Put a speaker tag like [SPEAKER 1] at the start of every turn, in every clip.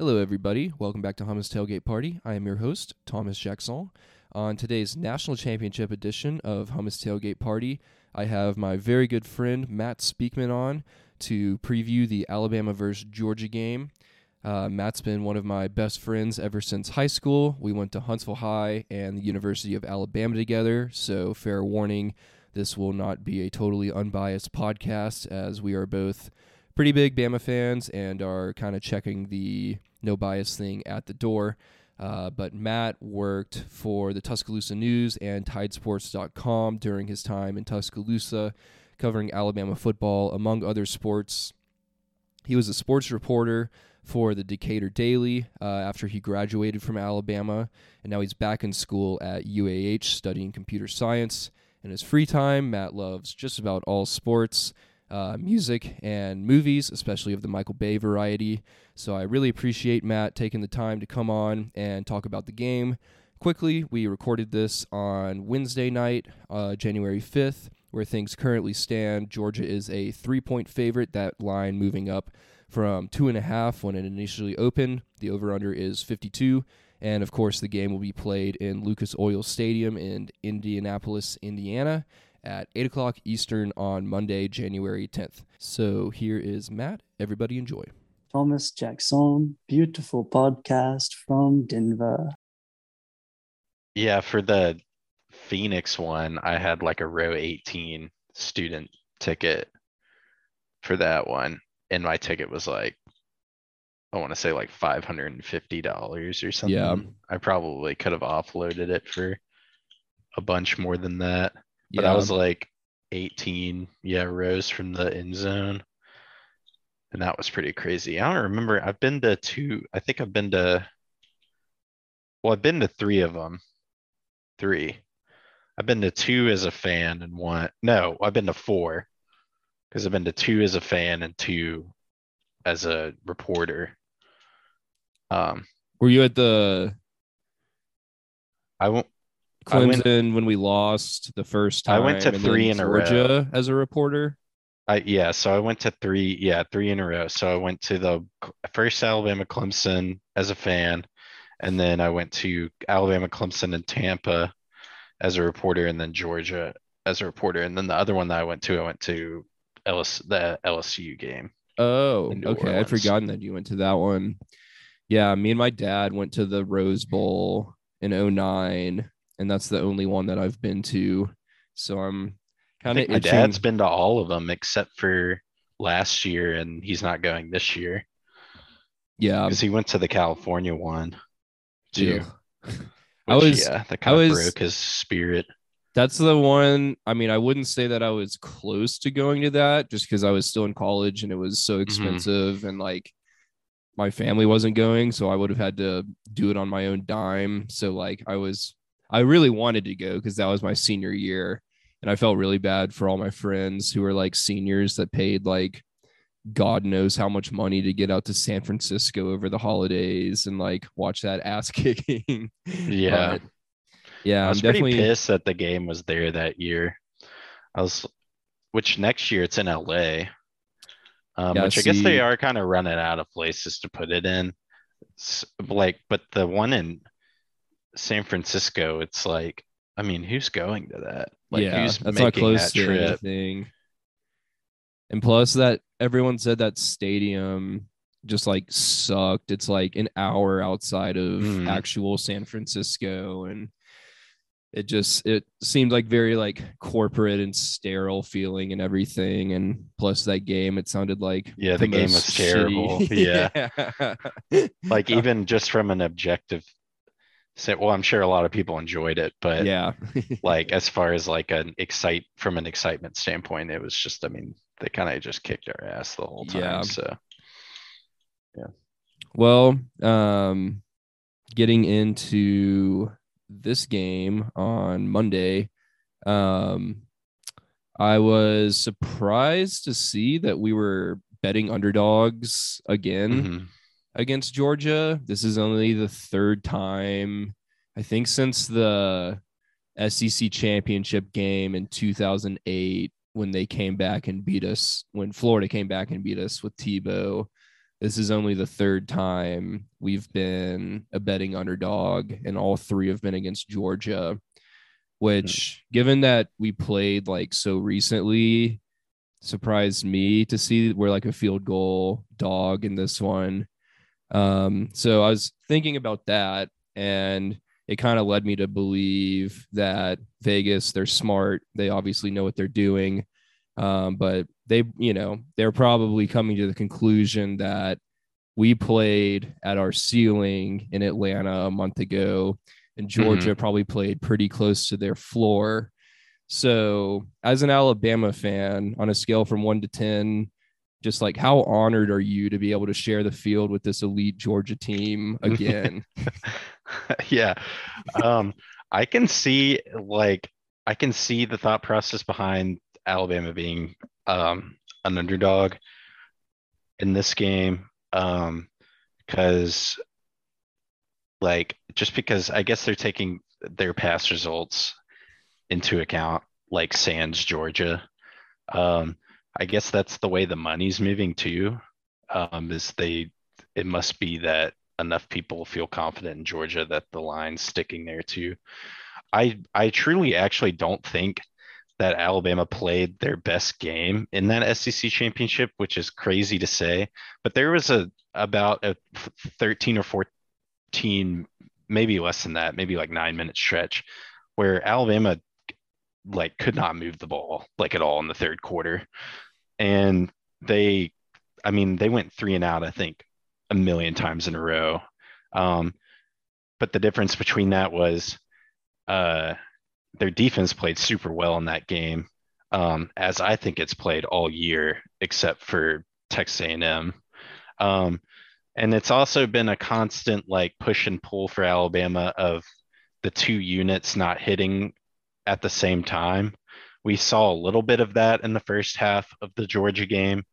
[SPEAKER 1] Hello, everybody. Welcome back to Hummus Tailgate Party. I am your host, Thomas Jackson. On today's National Championship edition of Hummus Tailgate Party, I have my very good friend Matt Speakman on to preview the Alabama versus Georgia game. Uh, Matt's been one of my best friends ever since high school. We went to Huntsville High and the University of Alabama together, so fair warning, this will not be a totally unbiased podcast as we are both pretty big Bama fans and are kind of checking the no bias thing at the door. Uh, but Matt worked for the Tuscaloosa News and Tidesports.com during his time in Tuscaloosa, covering Alabama football, among other sports. He was a sports reporter for the Decatur Daily uh, after he graduated from Alabama, and now he's back in school at UAH studying computer science. In his free time, Matt loves just about all sports, uh, music, and movies, especially of the Michael Bay variety. So I really appreciate Matt taking the time to come on and talk about the game. Quickly, we recorded this on Wednesday night, uh, January 5th, where things currently stand. Georgia is a three point favorite, that line moving up from two and a half when it initially opened. The over under is 52. And of course, the game will be played in Lucas Oil Stadium in Indianapolis, Indiana at 8 o'clock Eastern on Monday, January 10th. So here is Matt. Everybody enjoy.
[SPEAKER 2] Thomas Jackson, beautiful podcast from Denver.
[SPEAKER 3] Yeah, for the Phoenix one, I had like a row 18 student ticket for that one. And my ticket was like, I want to say like $550 or something.
[SPEAKER 1] Yeah.
[SPEAKER 3] I probably could have offloaded it for a bunch more than that. But
[SPEAKER 1] Yeah.
[SPEAKER 3] I was like 18, yeah, rows from the end zone. And that was pretty crazy. I don't remember. I've been to two, I think I've been to, well, I've been to three of them. Three. I've been to two as a fan and one, no, I've been to four. Because I've been to two as a fan and two as a reporter. Um,
[SPEAKER 1] Were you at the
[SPEAKER 3] I won't, I went-
[SPEAKER 1] Clemson when we lost the first time.
[SPEAKER 3] I went to three in a row.
[SPEAKER 1] Georgia as a reporter.
[SPEAKER 3] I yeah, so I went to three, yeah, three in a row. So I went to the first Alabama Clemson as a fan, and then I went to Alabama Clemson and Tampa as a reporter, and then Georgia as a reporter, and then the other one that I went to, I went to LS the LSU game.
[SPEAKER 1] Oh, okay. I'd forgotten that you went to that one. Yeah, me and my dad went to the Rose Bowl in 09, and that's the only one that I've been to. So I'm kind of
[SPEAKER 3] my
[SPEAKER 1] itching.
[SPEAKER 3] dad's been to all of them except for last year, and he's not going this year
[SPEAKER 1] yeah,
[SPEAKER 3] because he went to the California one too.
[SPEAKER 1] yeah. I was-
[SPEAKER 3] yeah, that kind
[SPEAKER 1] I
[SPEAKER 3] of
[SPEAKER 1] was-
[SPEAKER 3] broke his spirit.
[SPEAKER 1] That's the one. I mean, I wouldn't say that I was close to going to that just because I was still in college and it was so mm-hmm. expensive and like my family wasn't going. So I would have had to do it on my own dime. So, like, I was, I really wanted to go because that was my senior year. And I felt really bad for all my friends who were like seniors that paid like God knows how much money to get out to San Francisco over the holidays and like watch that ass kicking.
[SPEAKER 3] Yeah.
[SPEAKER 1] But, yeah,
[SPEAKER 3] I
[SPEAKER 1] I'm
[SPEAKER 3] pretty
[SPEAKER 1] definitely
[SPEAKER 3] pissed that the game was there that year. I was, which next year it's in LA. Um,
[SPEAKER 1] Yeah,
[SPEAKER 3] which I guess they are kind of running out of places to put it in. Like, but the one in San Francisco, it's like, I mean, who's going to that? Like,
[SPEAKER 1] yeah,
[SPEAKER 3] who's
[SPEAKER 1] that's not
[SPEAKER 3] making
[SPEAKER 1] close
[SPEAKER 3] that
[SPEAKER 1] to
[SPEAKER 3] trip?
[SPEAKER 1] anything. And plus, that everyone said that stadium just like sucked. It's like an hour outside of
[SPEAKER 3] Mhm.
[SPEAKER 1] actual San Francisco, and it just it seemed like very like corporate and sterile feeling and everything. And plus, that game, it sounded like
[SPEAKER 3] Yeah, the game was terrible.
[SPEAKER 1] shitty-
[SPEAKER 3] Yeah. Like, even just from an objective, well, I'm sure a lot of people enjoyed it, but
[SPEAKER 1] yeah,
[SPEAKER 3] like as far as like an excite from an excitement standpoint, it was just, I mean, they kind of just kicked our ass the whole time.
[SPEAKER 1] Yeah.
[SPEAKER 3] So yeah.
[SPEAKER 1] Well, um, getting into this game on Monday, um, I was surprised to see that we were betting underdogs again
[SPEAKER 3] mhm.
[SPEAKER 1] Against Georgia. This is only the third time, I think, since the SEC championship game in 2008 when they came back and beat us, when Florida came back and beat us with Tebow. this is only the third time we've been a betting underdog, and all three have been against Georgia. Which, hmm. given that we played like so recently, surprised me to see we're like a field goal dog in this one. Um, so I was thinking about that, and it kind of led me to believe that Vegas, they're smart. They obviously know what they're doing. Um, but they, you know, they're probably coming to the conclusion that we played at our ceiling in Atlanta a month ago, and Georgia mm-hmm. probably played pretty close to their floor. So, as an Alabama fan, on a scale from one to 10, just like how honored are you to be able to share the field with this elite Georgia team again?
[SPEAKER 3] yeah. Um, I can see like I can see the thought process behind Alabama being um, an underdog in this game. Um, because like just because I guess they're taking their past results into account, like Sands, Georgia. Um, I guess that's the way the money's moving too. Um, is they it must be that enough people feel confident in Georgia that the line's sticking there too. I I truly actually don't think that Alabama played their best game in that SEC championship, which is crazy to say. But there was a about a 13 or 14, maybe less than that, maybe like nine minute stretch where Alabama like could not move the ball like at all in the third quarter and they, I mean, they went three and out, I think, a million times in a row. Um, but the difference between that was uh, their defense played super well in that game, um, as I think it's played all year, except for Texas A&M. Um, and it's also been a constant like push and pull for Alabama of the two units not hitting at the same time. We saw a little bit of that in the first half of the Georgia game,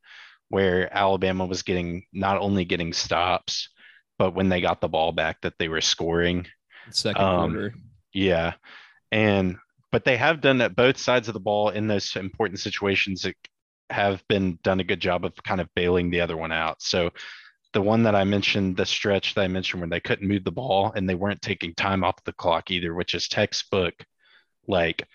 [SPEAKER 3] where Alabama was getting not only getting stops, but when they got the ball back, that they were scoring.
[SPEAKER 1] Second um, quarter.
[SPEAKER 3] Yeah. And, but they have done that both sides of the ball in those important situations that have been done a good job of kind of bailing the other one out. So the one that I mentioned, the stretch that I mentioned when they couldn't move the ball and they weren't taking time off the clock either, which is textbook like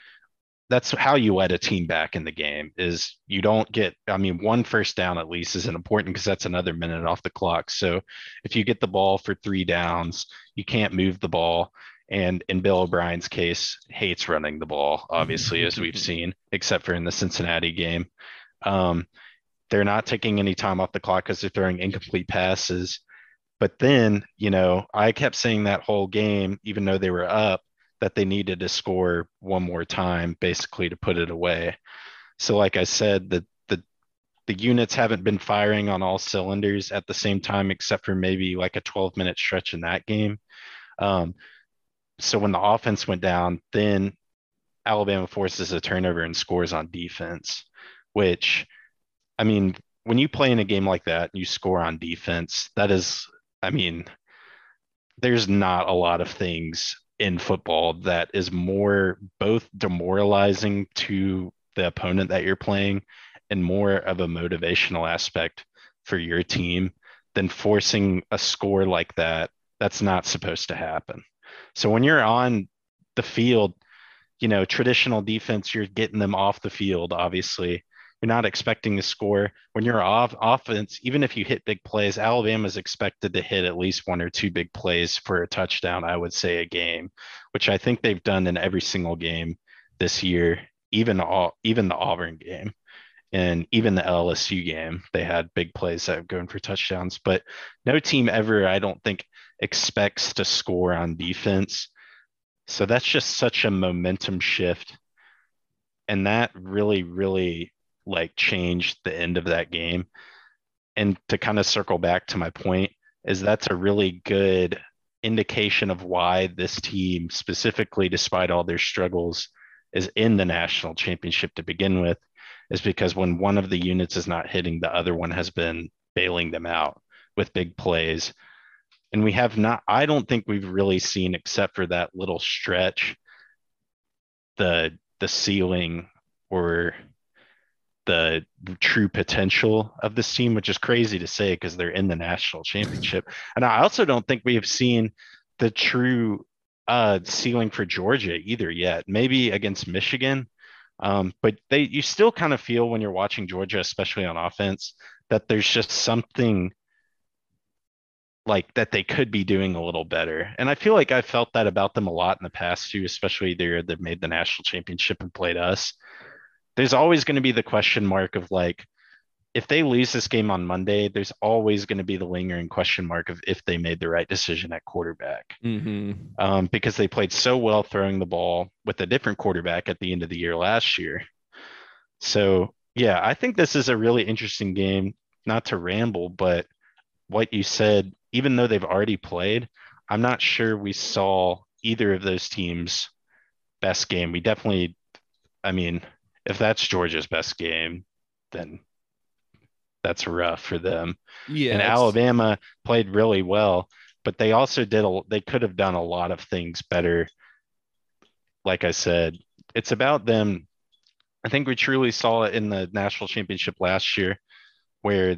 [SPEAKER 3] that's how you let a team back in the game is you don't get i mean one first down at least is important because that's another minute off the clock. So if you get the ball for three downs you can't move the ball. And in bill o'brien's case hates running the ball obviously as we've seen except for in the cincinnati game. Um, they're not taking any time off the clock because they're throwing incomplete passes. But then you know i kept saying that whole game even though they were up that they needed to score one more time basically to put it away. So like I said, the the the units haven't been firing on all cylinders at the same time except for maybe like a 12 minute stretch in that game. Um, so when the offense went down, then Alabama forces a turnover and scores on defense, which I mean, when you play in a game like that, and you score on defense. That is, I mean, there's not a lot of things in football that is more both demoralizing to the opponent that you're playing and more of a motivational aspect for your team than forcing a score like that that's not supposed to happen. So when you're on the field, you know, traditional defense, you're getting them off the field, obviously, you're not expecting to score. When you're off offense, even if you hit big plays, Alabama's expected to hit at least one or two big plays for a touchdown, I would say a game, which I think they've done in every single game this year, even all even the Auburn game and even the LSU game, they had big plays that going for touchdowns. But no team ever, I don't think, expects to score on defense. So that's just such a momentum shift. And that really, really like change the end of that game. And to kind of circle back to my point, is that's a really good indication of why this team, specifically despite all their struggles, is in the national championship to begin with, is because when one of the units is not hitting, the other one has been bailing them out with big plays. And we have not, I don't think we've really seen, except for that little stretch, the the ceiling or the true potential of this team, which is crazy to say because they're in the national championship. And I also don't think we have seen the true uh, ceiling for Georgia either yet. Maybe against Michigan, um, but they you still kind of feel when you're watching Georgia, especially on offense, that there's just something like that they could be doing a little better. And I feel like I felt that about them a lot in the past too, especially the year they've made the national championship and played us. There's always going to be the question mark of like, if they lose this game on Monday, there's always going to be the lingering question mark of if they made the right decision at quarterback.
[SPEAKER 1] Mm-hmm.
[SPEAKER 3] Um, because they played so well throwing the ball with a different quarterback at the end of the year last year. So, yeah, I think this is a really interesting game. Not to ramble, but what you said, even though they've already played, I'm not sure we saw either of those teams' best game. We definitely, I mean, if that's Georgia's best game, then that's rough for them.
[SPEAKER 1] Yeah.
[SPEAKER 3] and Alabama played really well, but they also did a they could have done a lot of things better. Like I said, it's about them. I think we truly saw it in the national championship last year where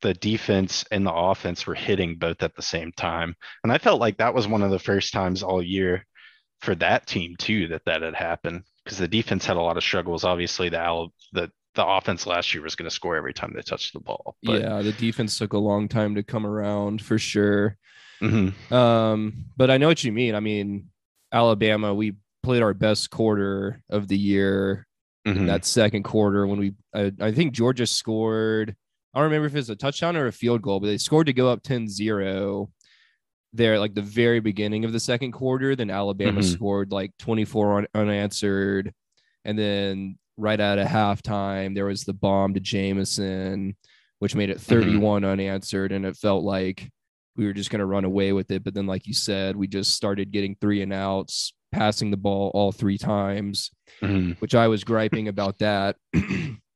[SPEAKER 3] the defense and the offense were hitting both at the same time. And I felt like that was one of the first times all year for that team too that that had happened because the defense had a lot of struggles. Obviously, the Al- the the offense last year was going to score every time they touched the ball. But,
[SPEAKER 1] yeah, the defense took a long time to come around for sure.
[SPEAKER 3] Mhm.
[SPEAKER 1] Um, but I know what you mean. I mean, Alabama, we played our best quarter of the year in
[SPEAKER 3] Mhm.
[SPEAKER 1] that second quarter when we I, I think Georgia scored. I don't remember if it was a touchdown or a field goal, but they scored to go up 10-0 there like the very beginning of the second quarter. Then Alabama
[SPEAKER 3] Mhm.
[SPEAKER 1] scored like 24 un- unanswered. And then right at a halftime, there was the bomb to Jameson, which made it 31 unanswered. And it felt like we were just going to run away with it. But then, like you said, we just started getting three and outs, passing the ball all three times,
[SPEAKER 3] Mhm.
[SPEAKER 1] which I was griping about that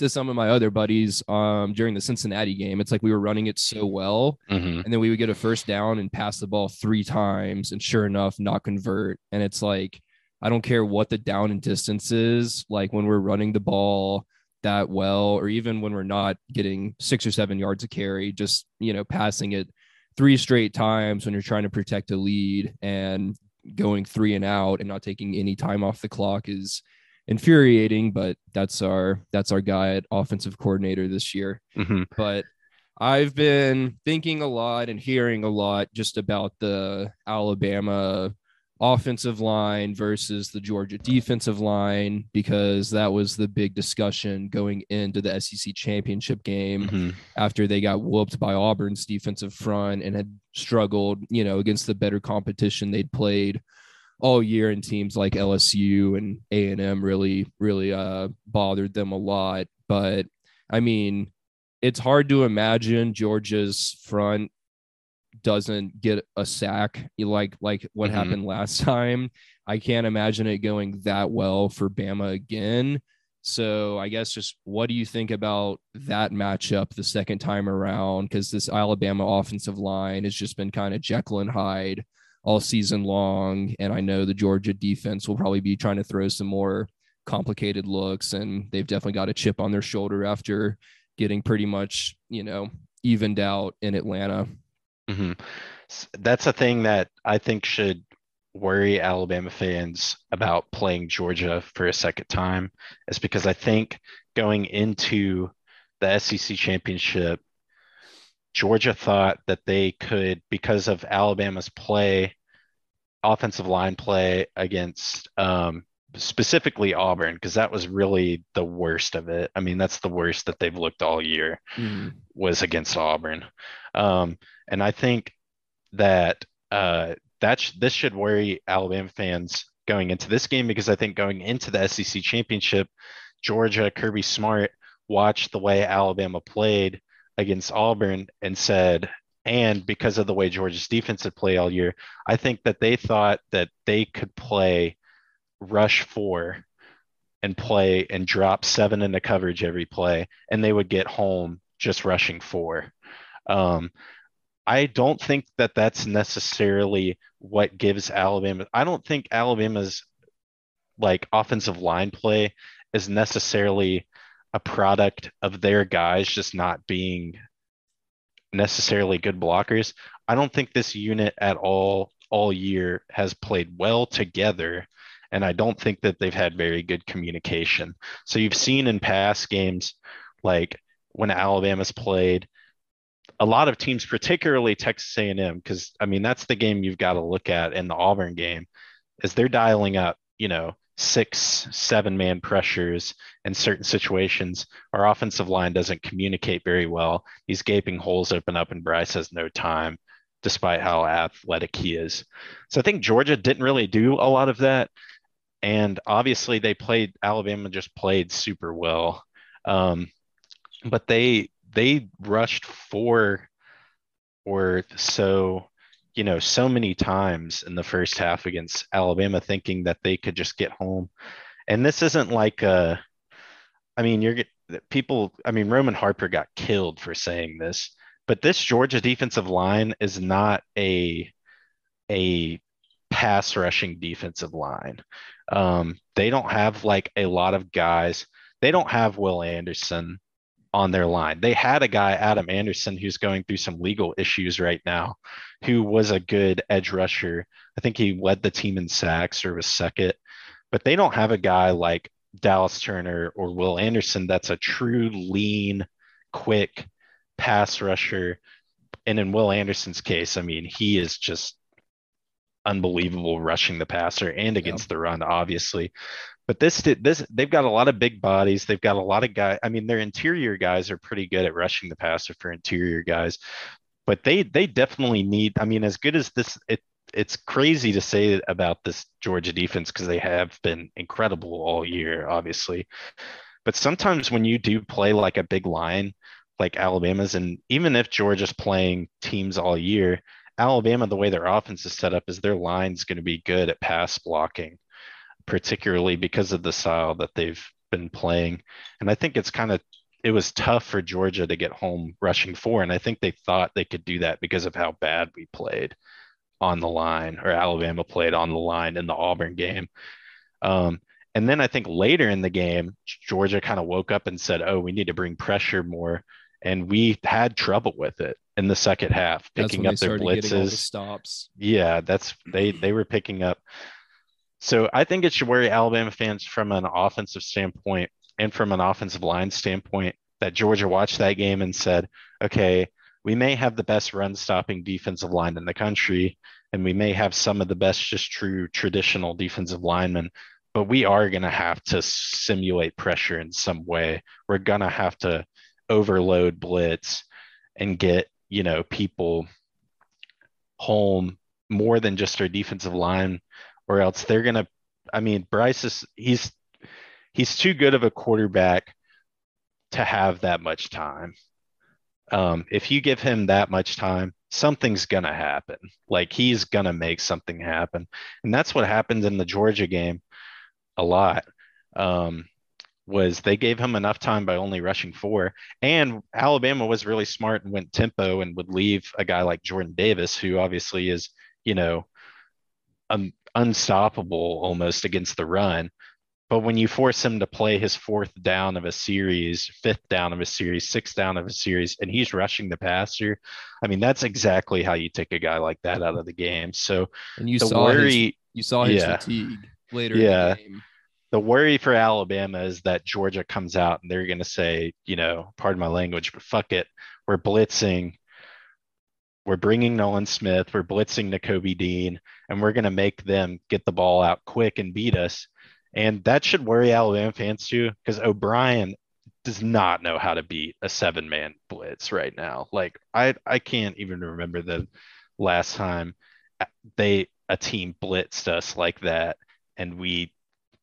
[SPEAKER 1] to some of my other buddies um, during the Cincinnati game. It's like we were running it so well
[SPEAKER 3] Mhm.
[SPEAKER 1] and then we would get a first down and pass the ball three times and sure enough not convert and it's like i don't care what the down and distance is like when we're running the ball that well or even when we're not getting six or seven yards of carry just you know passing it three straight times when you're trying to protect a lead and going three and out and not taking any time off the clock is infuriating but that's our that's our guy at offensive coordinator this year
[SPEAKER 3] Mhm.
[SPEAKER 1] but I've been thinking a lot and hearing a lot just about the Alabama offensive line versus the Georgia defensive line because that was the big discussion going into the SEC championship game
[SPEAKER 3] Mhm.
[SPEAKER 1] after they got whooped by Auburn's defensive front and had struggled, you know, against the better competition they'd played all year and teams like LSU and A&M really really uh bothered them a lot, but I mean, it's hard to imagine Georgia's front doesn't get a sack like like what
[SPEAKER 3] Mhm.
[SPEAKER 1] happened last time. I can't imagine it going that well for Bama again. So I guess just what do you think about that matchup the second time around? Because this Alabama offensive line has just been kind of Jekyll and Hyde all season long, and I know the Georgia defense will probably be trying to throw some more complicated looks, and they've definitely got a chip on their shoulder after getting pretty much you know evened out in Atlanta.
[SPEAKER 3] Mhm. That's a thing that I think should worry Alabama fans about playing Georgia for a second time, is because I think going into the SEC championship, Georgia thought that they could, because of Alabama's play, offensive line play against um, specifically Auburn, because that was really the worst of it. I mean, that's the worst that they've looked all year was against Auburn. Um, and I think that uh, that sh- this should worry Alabama fans going into this game because I think going into the SEC championship, Georgia, Kirby Smart watched the way Alabama played against Auburn and said, and because of the way Georgia's defense had played all year, I think that they thought that they could play rush four and play and drop seven into coverage every play, and they would get home just rushing four. Um, I don't think that that's necessarily what gives Alabama. I don't think Alabama's like offensive line play is necessarily a product of their guys just not being necessarily good blockers. I don't think this unit at all all year has played well together and I don't think that they've had very good communication. So you've seen in past games like when Alabama's played a lot of teams particularly Texas A&M because I mean that's the game you've got to look at in the Auburn game is they're dialing up, you know, six, seven man pressures in certain situations. Our offensive line doesn't communicate very well. These gaping holes open up, and Bryce has no time, despite how athletic he is. So I think Georgia didn't really do a lot of that. And obviously, they played, Alabama just played super well. Um, but they, they rushed four or so you know, so many times in the first half against Alabama, thinking that they could just get home. And this isn't like a, I mean, you're people, I mean, Roman Harper got killed for saying this, but this Georgia defensive line is not a, a pass rushing defensive line. Um, they don't have like a lot of guys. They don't have Will Anderson on their line. They had a guy, Adam Anderson, who's going through some legal issues right now, who was a good edge rusher. I think he led the team in sacks or was second, but they don't have a guy like Dallas Turner or Will Anderson that's a true lean, quick pass rusher. And in Will Anderson's case, I mean, he is just unbelievable rushing the passer and against the run, obviously. But this this they've got a lot of big bodies. They've got a lot of guys. I mean, their interior guys are pretty good at rushing the passer for interior guys. But they they definitely need. I mean, as good as this, it it's crazy to say about this Georgia defense because they have been incredible all year, obviously. But sometimes when you do play like a big line, like Alabama's, and even if Georgia's playing teams all year, Alabama, the way their offense is set up, is their line's going to be good at pass blocking particularly because of the style that they've been playing. And I think it's kind of it was tough for Georgia to get home rushing four, and I think they thought they could do that because of how bad we played on the line, or Alabama played on the line in the Auburn game. Um, and then I think later in the game, Georgia kind of woke up and said, "Oh, we need to bring pressure more," and we had trouble with it in the second half, picking up their blitzes. The
[SPEAKER 1] stops.
[SPEAKER 3] Yeah, that's they they were picking up so I think it should worry Alabama fans from an offensive standpoint and from an offensive line standpoint that Georgia watched that game and said, okay, we may have the best run stopping defensive line in the country, and we may have some of the best just true traditional defensive linemen, but we are going to have to simulate pressure in some way. We're going to have to overload blitz and get, you know, people home more than just our defensive line or else they're gonna. I mean, Bryce is he's he's too good of a quarterback to have that much time. Um, if you give him that much time, something's gonna happen. Like he's gonna make something happen, and that's what happened in the Georgia game a lot. Um, was they gave him enough time by only rushing four, and Alabama was really smart and went tempo and would leave a guy like Jordan Davis, who obviously is you know um, unstoppable almost against the run. But when you force him to play his fourth down of a series, fifth down of a series, sixth down of a series, and he's rushing the passer, I mean that's exactly how you take a guy like that out of the game. So
[SPEAKER 1] and you saw worry, his, you saw his yeah, fatigue later. Yeah, the,
[SPEAKER 3] the worry for Alabama is that Georgia comes out and they're going to say, you know, pardon my language, but fuck it, we're blitzing we're bringing Nolan Smith, we're blitzing Nakobe Dean, and we're going to make them get the ball out quick and beat us. And that should worry Alabama fans too, because O'Brien does not know how to beat a seven man blitz right now. Like I, I can't even remember the last time they a team blitzed us like that, and we,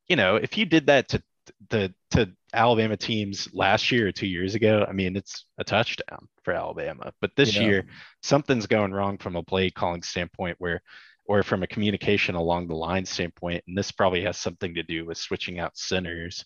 [SPEAKER 3] you know, if you did that to the to Alabama teams last year or two years ago, I mean, it's a touchdown for Alabama. But this year, something's going wrong from a play calling standpoint where, or from a communication along the line standpoint. And this probably has something to do with switching out centers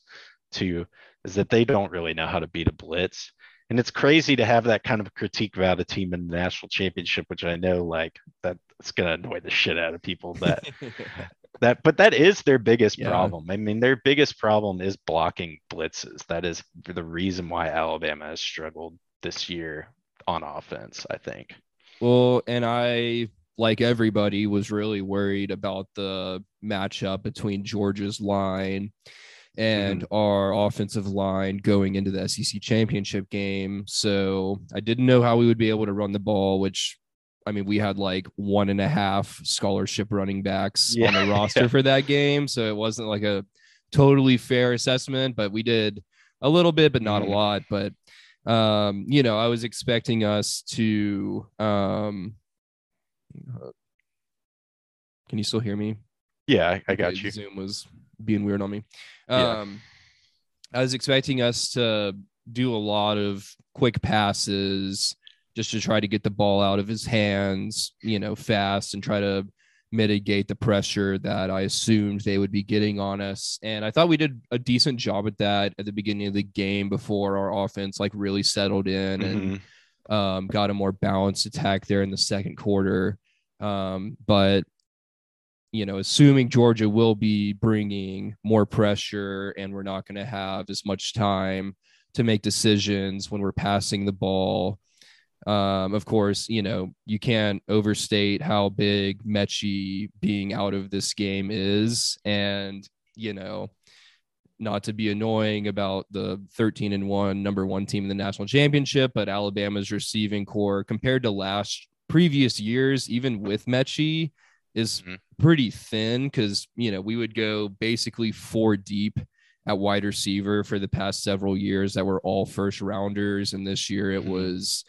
[SPEAKER 3] to, is that they don't really know how to beat a blitz. And it's crazy to have that kind of critique about a team in the national championship, which I know like that's going to annoy the shit out of people. That that but that is their biggest
[SPEAKER 1] Yeah.
[SPEAKER 3] problem. I mean, their biggest problem is blocking blitzes. That is the reason why Alabama has struggled this year on offense, I think.
[SPEAKER 1] Well, and I, like everybody, was really worried about the matchup between Georgia's line and mm-hmm. our offensive line going into the SEC championship game. So I didn't know how we would be able to run the ball, which I mean, we had like one and a half scholarship running backs on the roster
[SPEAKER 3] yeah.
[SPEAKER 1] for that game. So it wasn't like a totally fair assessment, but we did a little bit, but not a lot. But um, you know, I was expecting us to um can you still hear me?
[SPEAKER 3] Yeah, I, I got
[SPEAKER 1] Okay,
[SPEAKER 3] you.
[SPEAKER 1] Zoom was being weird on me.
[SPEAKER 3] Yeah.
[SPEAKER 1] Um, I was expecting us to do a lot of quick passes just to try to get the ball out of his hands, you know, fast and try to mitigate the pressure that I assumed they would be getting on us. And I thought we did a decent job at that at the beginning of the game before our offense like really settled in and
[SPEAKER 3] Mhm.
[SPEAKER 1] um, got a more balanced attack there in the second quarter. Um, but you know, assuming Georgia will be bringing more pressure and we're not going to have as much time to make decisions when we're passing the ball. Um, of course, you know, you can't overstate how big Metchie being out of this game is. And, you know, not to be annoying about the 13 and 1 number one team in the national championship, but Alabama's receiving corps compared to last previous years, even with Metchie, is
[SPEAKER 3] Mhm.
[SPEAKER 1] pretty thin because you know we would go basically four deep at wide receiver for the past several years that were all first rounders, and this year it
[SPEAKER 3] Mhm.
[SPEAKER 1] was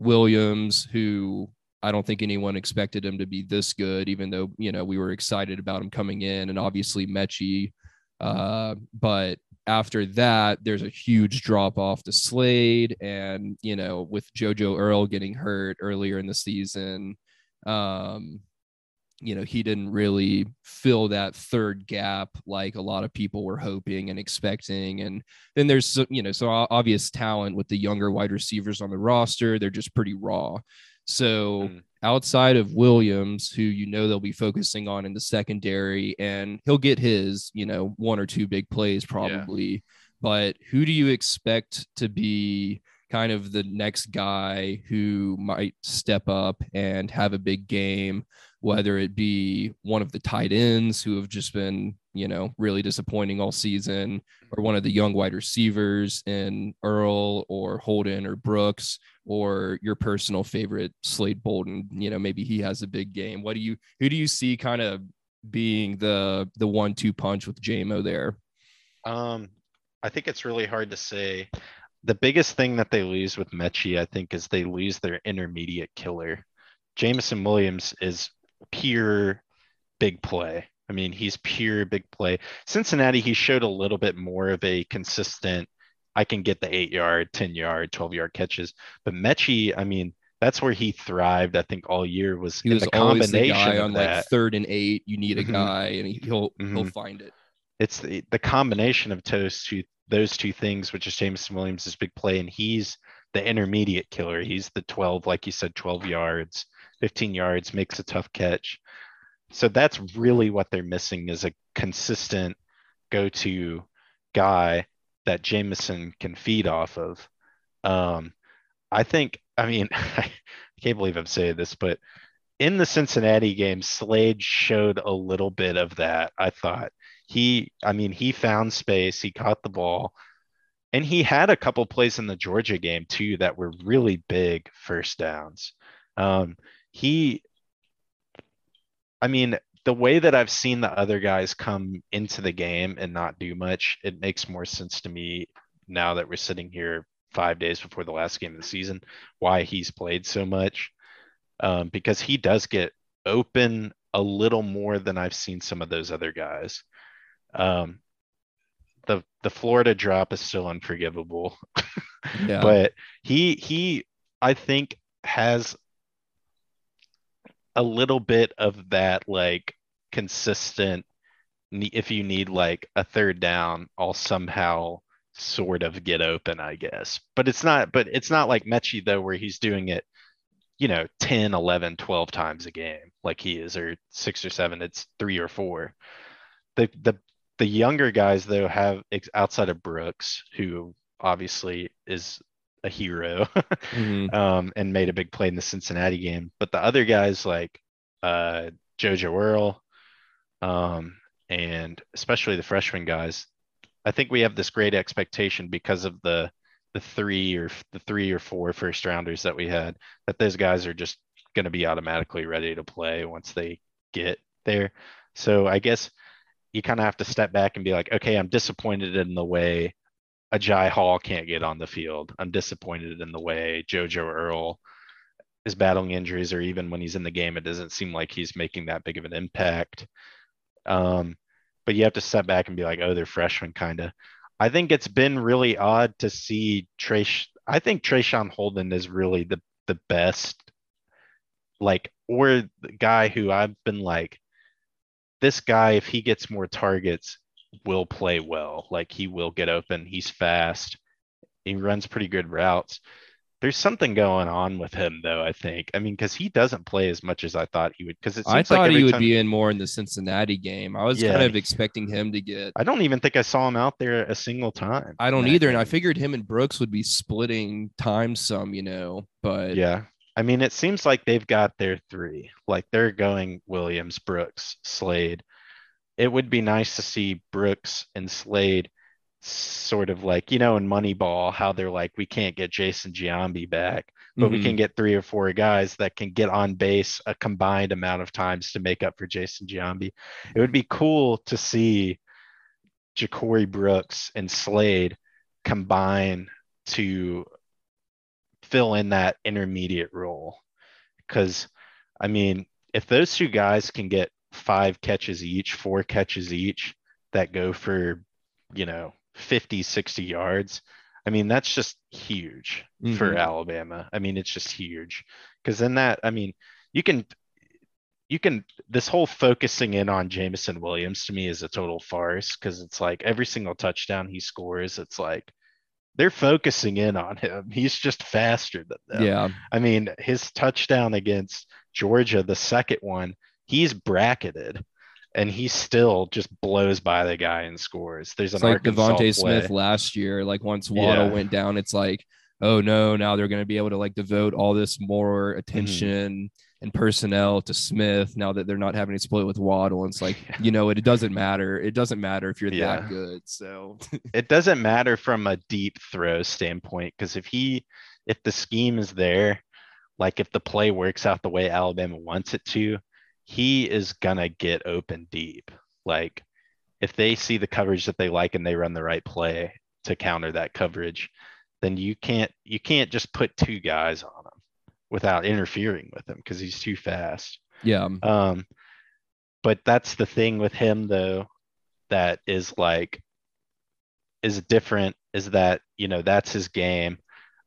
[SPEAKER 1] Williams who. I don't think anyone expected him to be this good, even though you know we were excited about him coming in, and obviously Metchie uh, but after that, there's a huge drop off to Slade, and you know, with JoJo Earle getting hurt earlier in the season, um, you know, he didn't really fill that third gap like a lot of people were hoping and expecting. And then there's you know, so obvious talent with the younger wide receivers on the roster. They're just pretty raw. So
[SPEAKER 3] Mm.
[SPEAKER 1] outside of Williams, who you know they'll be focusing on in the secondary, and he'll get his, you know, one or two big plays probably. But who do you expect to be kind of the next guy who might step up and have a big game? Whether it be one of the tight ends who have just been, you know, really disappointing all season, or one of the young wide receivers in Earle or Holden or Brooks, or your personal favorite Slade Bolden. You know, maybe he has a big game. What do you who do you see kind of being the the one two punch with Jamo there?
[SPEAKER 3] Um, I think it's really hard to say. The biggest thing that they lose with Metchie, I think, is they lose their intermediate killer. Jameson Williams is pure big play. I mean, he's pure big play. Cincinnati, he showed a little bit more of a consistent, I can get the eight yard, 10 yard, 12 yard catches. But Metchie, I mean, that's where he thrived, I think, all year was
[SPEAKER 1] He was
[SPEAKER 3] the
[SPEAKER 1] always the
[SPEAKER 3] combination
[SPEAKER 1] guy on
[SPEAKER 3] that.
[SPEAKER 1] like third and eight. You need a
[SPEAKER 3] Mhm.
[SPEAKER 1] guy, and he- he'll he'll
[SPEAKER 3] Mhm.
[SPEAKER 1] find it.
[SPEAKER 3] it's the, the combination of those two those two things, which is Jameson Williams' big play, and he's the intermediate killer. He's the 12, like you said, 12 yards, 15 yards, makes a tough catch. So that's really what they're missing is a consistent go-to guy that Jameson can feed off of. Um, I think, I mean, I can't believe I'm saying this, but in the Cincinnati game, Slade showed a little bit of that. I thought he, I mean, he found space, he caught the ball, and he had a couple plays in the Georgia game too that were really big first downs. Um, he, I mean, the way that I've seen the other guys come into the game and not do much, it makes more sense to me now that we're sitting here five days before the last game of the season, why he's played so much. Um, because he does get open a little more than I've seen some of those other guys. Um, the the Florida drop is still unforgivable,
[SPEAKER 1] Yeah,
[SPEAKER 3] but he he I think has a little bit of that like consistent if you need like a third down I'll somehow sort of get open I guess but it's not but it's not like Metchie though where he's doing it you know 10 11 12 times a game like he is, or six or seven. It's three or four. The the the younger guys though have outside of Brooks, who obviously is a hero
[SPEAKER 1] Mhm.
[SPEAKER 3] um, and made a big play in the Cincinnati game. But the other guys like uh, Jojo Earle um, and especially the freshman guys, I think we have this great expectation because of the the three or the three or four first rounders that we had that those guys are just going to be automatically ready to play once they get there. So I guess you kind of have to step back and be like, okay, I'm disappointed in the way Agiye Hall can't get on the field. I'm disappointed in the way Jojo Earle is battling injuries, or even when he's in the game, it doesn't seem like he's making that big of an impact. Um, but you have to step back and be like, oh, they're freshmen, kind of. I think it's been really odd to see Trace. I think Traeshon Holden is really the the best, like, or the guy who I've been like, this guy, if he gets more targets, will play well. Like he will get open. He's fast. He runs pretty good routes. There's something going on with him though, I think. I mean, because he doesn't play as much as I thought he would. Because it seems
[SPEAKER 1] I thought
[SPEAKER 3] every
[SPEAKER 1] he would
[SPEAKER 3] time-
[SPEAKER 1] be in more in the Cincinnati game. I was
[SPEAKER 3] Yeah.
[SPEAKER 1] kind of expecting him to get.
[SPEAKER 3] I don't even think I saw him out there a single time.
[SPEAKER 1] I don't either, and I figured him and Brooks would be splitting time some, you know. But
[SPEAKER 3] Yeah. I mean, it seems like they've got their three. Like they're going Williams, Brooks, Slade. It would be nice to see Brooks and Slade sort of like, you know, in Moneyball, how they're like, we can't get Jason Giambi back, but we
[SPEAKER 1] Mhm.
[SPEAKER 3] can get three or four guys that can get on base a combined amount of times to make up for Jason Giambi. It would be cool to see Ja'Corey Brooks and Slade combine to fill in that intermediate role. Because, I mean, if those two guys can get five catches each, four catches each that go for, you know, 50, 60 yards, I mean, that's just huge for
[SPEAKER 1] Mhm.
[SPEAKER 3] Alabama. I mean, it's just huge. Because then that, I mean, you can, you can, this whole focusing in on Jameson Williams to me is a total farce because it's like every single touchdown he scores, it's like they're focusing in on him. He's just faster than them.
[SPEAKER 1] yeah,
[SPEAKER 3] I mean, his touchdown against Georgia, the second one, he's bracketed and he still just blows by the guy and scores. There's
[SPEAKER 1] it's
[SPEAKER 3] an
[SPEAKER 1] like
[SPEAKER 3] DeVonta
[SPEAKER 1] Smith last year. Like once Waddle
[SPEAKER 3] Yeah.
[SPEAKER 1] went down, it's like, oh no, now they're going to be able to like devote all this
[SPEAKER 3] Mm-hmm.
[SPEAKER 1] more attention and personnel to Smith now that they're not having to split with Waddle. And it's like,
[SPEAKER 3] Yeah.
[SPEAKER 1] you know, it, it doesn't matter. It doesn't matter if you're
[SPEAKER 3] Yeah.
[SPEAKER 1] that good. So
[SPEAKER 3] it doesn't matter from a deep throw standpoint because if he if the scheme is there like if the play works out the way alabama wants it to he is gonna get open deep. Like if they see the coverage that they like and they run the right play to counter that coverage then you can't you can't just put two guys on him without interfering with him because he's too fast.
[SPEAKER 1] Yeah,
[SPEAKER 3] um, but that's the thing with him though, that is like is different is that you know that's his game.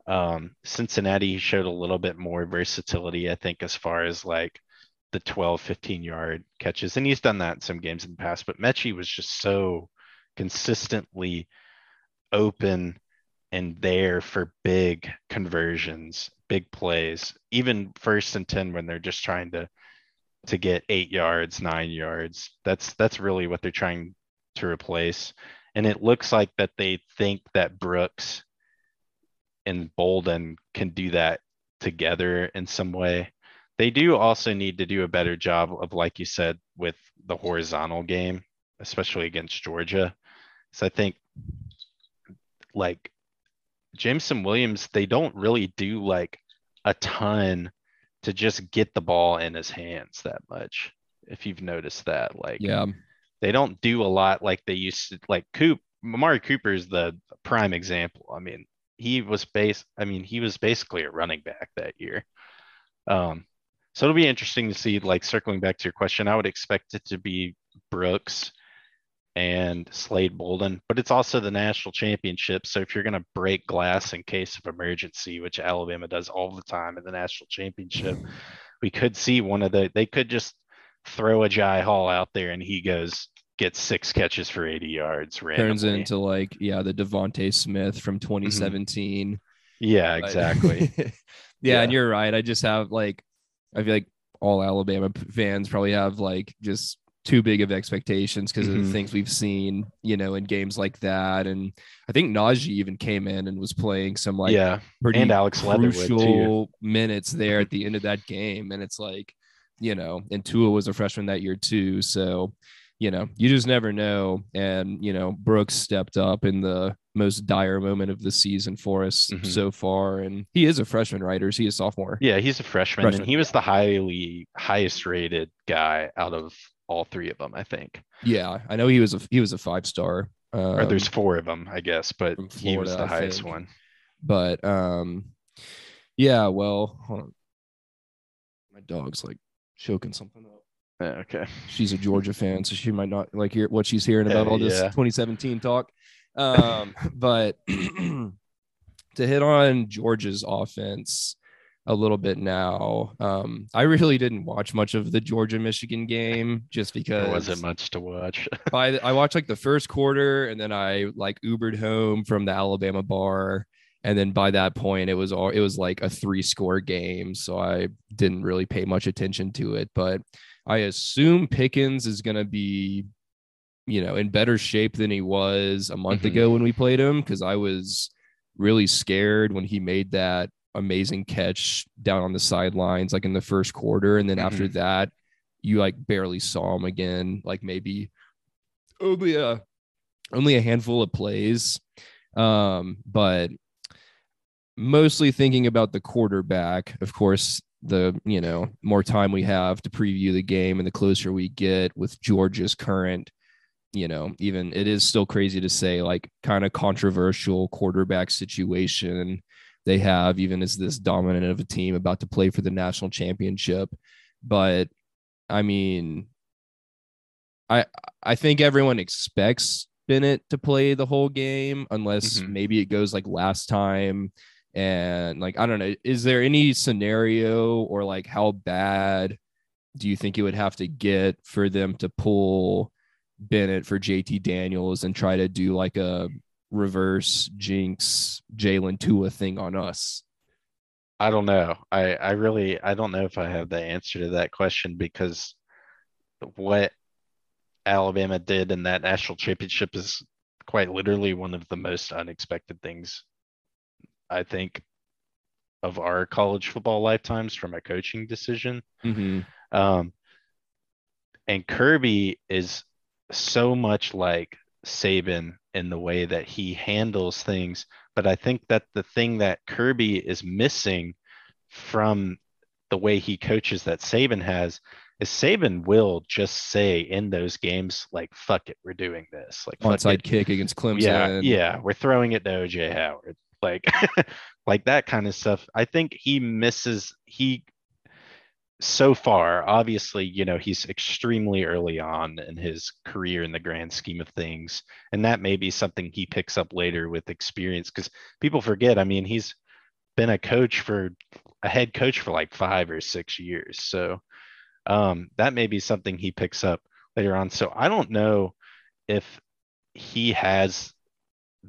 [SPEAKER 3] Um, Cincinnati showed a little bit more versatility, I think, as far as like the 12, 15 yard catches, and he's done that in some games in the past. But Metchie was just so consistently open and there for big conversions, big plays, even first and 10 when they're just trying to to get eight yards, nine yards. That's that's really what they're trying to replace. And it looks like that they think that Brooks and Bolden can do that together in some way. They do also need to do a better job of, like you said, with the horizontal game, especially against Georgia. So I think like Jameson Williams, they don't really do like a ton to just get the ball in his hands that much. If you've noticed that, like
[SPEAKER 1] yeah,
[SPEAKER 3] they don't do a lot like they used to like Coop Amari Cooper is the prime example. I mean, he was base I mean, he was basically a running back that year. Um so it'll be interesting to see like circling back to your question. I would expect it to be Brooks and Slade Bolden, but it's also the national championship. So if you're going to break glass in case of emergency, which Alabama does all the time in the national championship, we could see one of the, they could just throw a Agiye Hall out there and he goes, gets six catches for 80 yards randomly.
[SPEAKER 1] turns into like yeah the DeVonta Smith from mm-hmm. 2017.
[SPEAKER 3] yeah, exactly.
[SPEAKER 1] yeah,
[SPEAKER 3] Yeah.
[SPEAKER 1] and you're right. I just have like I feel like all Alabama fans probably have like just too big of expectations because of
[SPEAKER 3] Mhm.
[SPEAKER 1] the things we've seen, you know, in games like that. And I think Najee even came in and was playing some like
[SPEAKER 3] yeah,
[SPEAKER 1] pretty
[SPEAKER 3] and Alex
[SPEAKER 1] crucial minutes there at the end of that game. And it's like, you know, and Tua was a freshman that year too. So, you know, you just never know. And, you know, Brooks stepped up in the most dire moment of the season for us
[SPEAKER 3] Mhm.
[SPEAKER 1] so far. And he is a freshman, right? Or is he a sophomore?
[SPEAKER 3] Yeah, he's a freshman,
[SPEAKER 1] Freshman,
[SPEAKER 3] and he was the highly highest rated guy out of all three of them, I think.
[SPEAKER 1] Yeah. I know he was a he was a five star. Um,
[SPEAKER 3] or there's four of them, I guess, but
[SPEAKER 1] from
[SPEAKER 3] he was the
[SPEAKER 1] I
[SPEAKER 3] highest
[SPEAKER 1] think.
[SPEAKER 3] one.
[SPEAKER 1] but um yeah, well, hold on. My dog's like choking something
[SPEAKER 3] okay.
[SPEAKER 1] she's a Georgia fan, so she might not like hear what she's hearing about all this
[SPEAKER 3] yeah.
[SPEAKER 1] 2017 talk. Um, but to hit on Georgia's offense a little bit now, um, I really didn't watch much of the Georgia Michigan game just because
[SPEAKER 3] There wasn't much to watch.
[SPEAKER 1] by the, I watched like the first quarter and then I like Ubered home from the Alabama bar. And then by that point, it was all it was like a three score game. So I didn't really pay much attention to it. But I assume Pickens is gonna be, you know, in better shape than he was a month
[SPEAKER 3] Mhm.
[SPEAKER 1] ago when we played him, because I was really scared when he made that amazing catch down on the sidelines, like in the first quarter. And then after that, you like barely saw him again, like maybe only a only a handful of plays. Um, but mostly thinking about the quarterback, of course, the you know, more time we have to preview the game and the closer we get with Georgia's current, you know, even it is still crazy to say like kind of controversial quarterback situation they have, even as this dominant of a team about to play for the national championship. But I mean, I I think everyone expects Bennett to play the whole game unless
[SPEAKER 3] Mhm.
[SPEAKER 1] maybe it goes like last time. And like I don't know, is there any scenario or like how bad do you think it would have to get for them to pull Bennett for JT Daniels and try to do like a reverse jinx Jalen Tua thing on us?
[SPEAKER 3] I don't know. I, I really I don't know if I have the answer to that question because what Alabama did in that national championship is quite literally one of the most unexpected things I think of our college football lifetimes from a coaching decision.
[SPEAKER 1] Mm-hmm.
[SPEAKER 3] Um, and Kirby is so much like Saban in the way that he handles things. But I think that the thing that Kirby is missing from the way he coaches that Saban has is Saban will just say in those games, like, fuck it, we're doing this. Like,
[SPEAKER 1] Onside
[SPEAKER 3] it.
[SPEAKER 1] kick against Clemson.
[SPEAKER 3] Yeah, yeah, we're throwing it to OJ Howard. Like like that kind of stuff. I think he misses he so far, obviously, you know, he's extremely early on in his career in the grand scheme of things. And that may be something he picks up later with experience because people forget, I mean, he's been a coach for a head coach for like five or six years. So um, that may be something he picks up later on. So I don't know if he has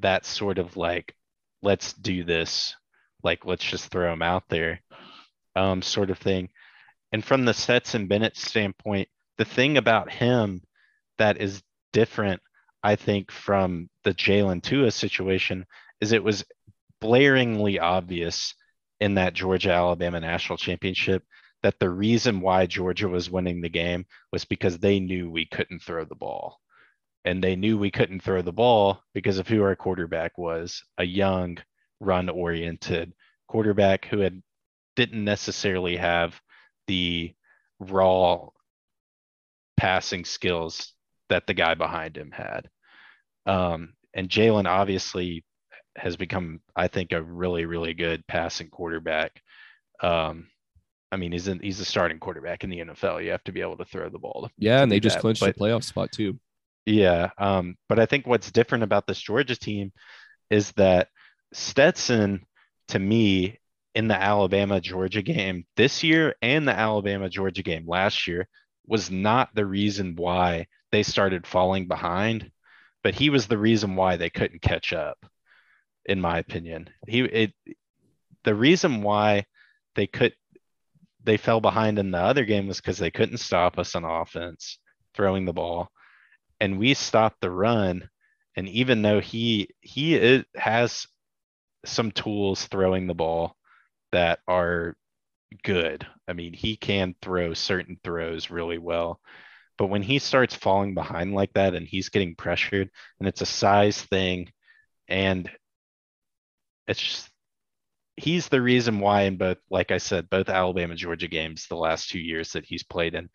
[SPEAKER 3] that sort of like, let's do this, like let's just throw him out there, um, sort of thing. And from the Stetson Bennett standpoint, the thing about him that is different, I think, from the Jalen Tua situation is it was blaringly obvious in that Georgia Alabama national championship that the reason why Georgia was winning the game was because they knew we couldn't throw the ball. And they knew we couldn't throw the ball because of who our quarterback was a young, run oriented quarterback who had didn't necessarily have the raw passing skills that the guy behind him had. Um, and Jalen obviously has become, I think, a really, really good passing quarterback. Um, I mean, he's in, he's a starting quarterback in the NFL. You have to be able to throw the ball. to-
[SPEAKER 1] Yeah, and they just
[SPEAKER 3] that.
[SPEAKER 1] clinched
[SPEAKER 3] But-
[SPEAKER 1] the playoff spot too.
[SPEAKER 3] Yeah, um, but I think what's different about this Georgia team is that Stetson, to me, in the Alabama Georgia game this year and the Alabama Georgia game last year, was not the reason why they started falling behind, but he was the reason why they couldn't catch up, in my opinion. He it the reason why they could they fell behind in the other game was because they couldn't stop us on offense throwing the ball, and we stopped the run. And even though he he is, has some tools throwing the ball that are good. I mean, he can throw certain throws really well. But when he starts falling behind like that and he's getting pressured and it's a size thing and it's just he's the reason why in both like I said both Alabama Georgia games the last 2 years that he's played in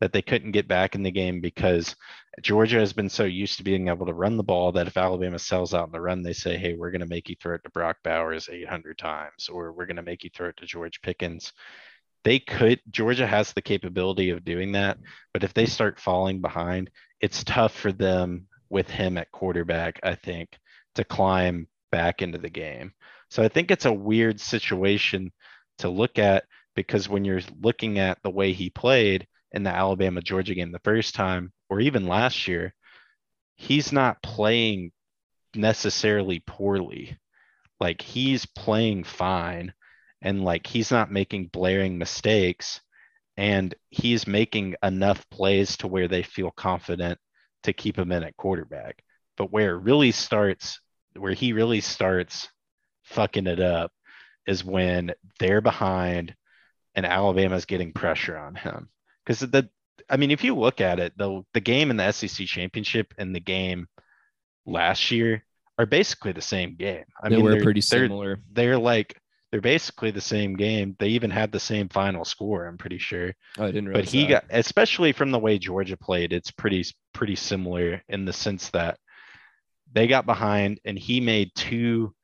[SPEAKER 3] that they couldn't get back in the game because Georgia has been so used to being able to run the ball that if Alabama sells out in the run, they say, hey, we're going to make you throw it to Brock Bowers 800 times, or we're going to make you throw it to George Pickens. They could, Georgia has the capability of doing that, but if they start falling behind, it's tough for them with him at quarterback, I think, to climb back into the game. So I think it's a weird situation to look at because when you're looking at the way he played, in the Alabama Georgia game the first time, or even last year, he's not playing necessarily poorly. Like he's playing fine and like he's not making blaring mistakes and he's making enough plays to where they feel confident to keep him in at quarterback. But where it really starts, where he really starts fucking it up is when they're behind and Alabama's getting pressure on him because the I mean, if you look at it, the the game in the SEC championship and the game last year are basically the same game. I
[SPEAKER 1] they
[SPEAKER 3] mean,
[SPEAKER 1] were
[SPEAKER 3] they're,
[SPEAKER 1] pretty
[SPEAKER 3] they're,
[SPEAKER 1] similar.
[SPEAKER 3] They're like they're basically the same game. They even had the same final score. I'm pretty sure.
[SPEAKER 1] Oh, I didn't
[SPEAKER 3] But he
[SPEAKER 1] that.
[SPEAKER 3] got, especially from the way Georgia played, it's pretty pretty similar in the sense that they got behind and he made two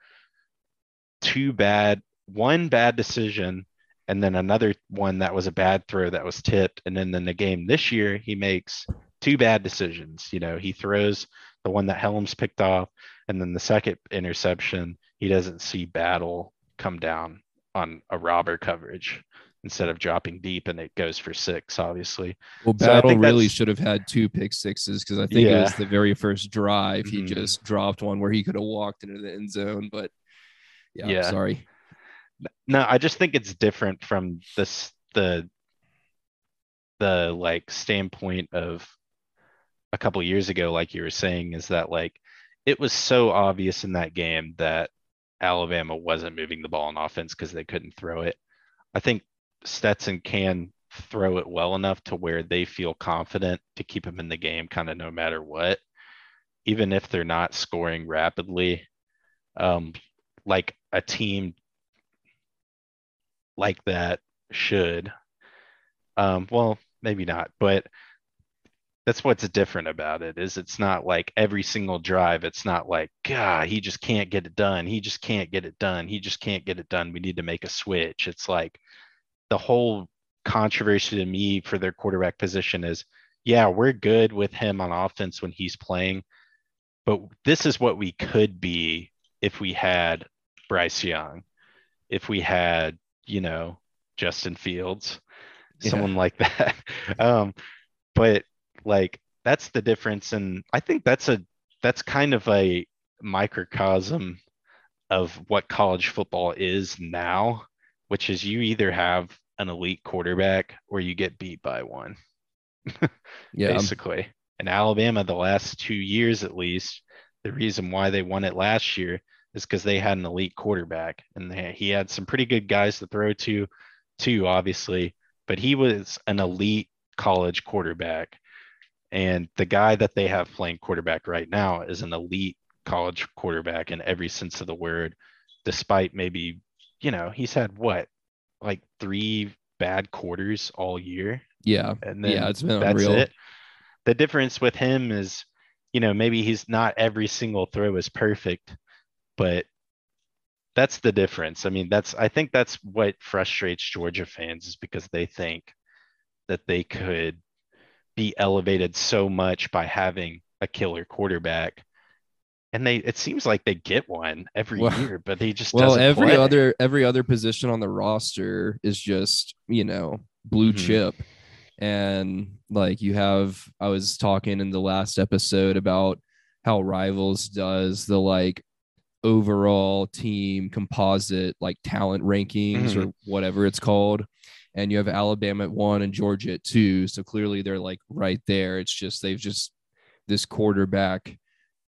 [SPEAKER 3] two bad one bad decision and then another one that was a bad throw that was tipped. And then in the game this year, he makes two bad decisions. You know, he throws the one that Helms picked off, and then the second interception, he doesn't see Battle come down on a robber coverage instead of dropping deep, and it goes for six, obviously.
[SPEAKER 1] Well, Battle
[SPEAKER 3] think
[SPEAKER 1] really should have had two pick sixes because I think it was the very first drive. He
[SPEAKER 3] Mhm.
[SPEAKER 1] just dropped one where he could have walked into the end zone, but yeah,
[SPEAKER 3] Yeah.
[SPEAKER 1] sorry.
[SPEAKER 3] No, I just think it's different from this the the like standpoint of a couple years ago, like you were saying, is that like it was so obvious in that game that Alabama wasn't moving the ball on offense because they couldn't throw it. I think Stetson can throw it well enough to where they feel confident to keep him in the game kind of no matter what, even if they're not scoring rapidly. Um, like a team like that should. Um, well, maybe not, but that's what's different about it is it's not like every single drive. It's not like, God, he just can't get it done. He just can't get it done. He just can't get it done. We need to make a switch. It's like the whole controversy to me for their quarterback position is, yeah, we're good with him on offense when he's playing, but this is what we could be if we had Bryce Young, if we had, you know, Justin Fields,
[SPEAKER 1] Yeah.
[SPEAKER 3] someone like that. Um, but like that's the difference, and I think that's a that's kind of a microcosm of what college football is now, which is you either have an elite quarterback or you get beat by one
[SPEAKER 1] Yeah,
[SPEAKER 3] basically. And Alabama, the last two years at least, the reason why they won it last year is because they had an elite quarterback, and they, he had some pretty good guys to throw to, too, obviously. But he was an elite college quarterback, and the guy that they have playing quarterback right now is an elite college quarterback in every sense of the word. Despite maybe, you know, he's had what, like three bad quarters all year
[SPEAKER 1] yeah,
[SPEAKER 3] and then
[SPEAKER 1] yeah. It's been
[SPEAKER 3] that's
[SPEAKER 1] unreal.
[SPEAKER 3] it. The difference with him is, you know, maybe he's not every single throw is perfect, but that's the difference. I mean, that's I think that's what frustrates Georgia fans is because they think that they could be elevated so much by having a killer quarterback. And they it seems like they get one every
[SPEAKER 1] Well-
[SPEAKER 3] year, but they just
[SPEAKER 1] Well, every
[SPEAKER 3] play.
[SPEAKER 1] other every other position on the roster is just you know blue
[SPEAKER 3] Mhm.
[SPEAKER 1] chip, and like you have. I was talking in the last episode about how Rivals does the like overall team composite like talent rankings
[SPEAKER 3] Mm-hmm.
[SPEAKER 1] or whatever it's called, and you have Alabama at one and Georgia at two. So clearly they're like right there. It's just they've just this quarterback,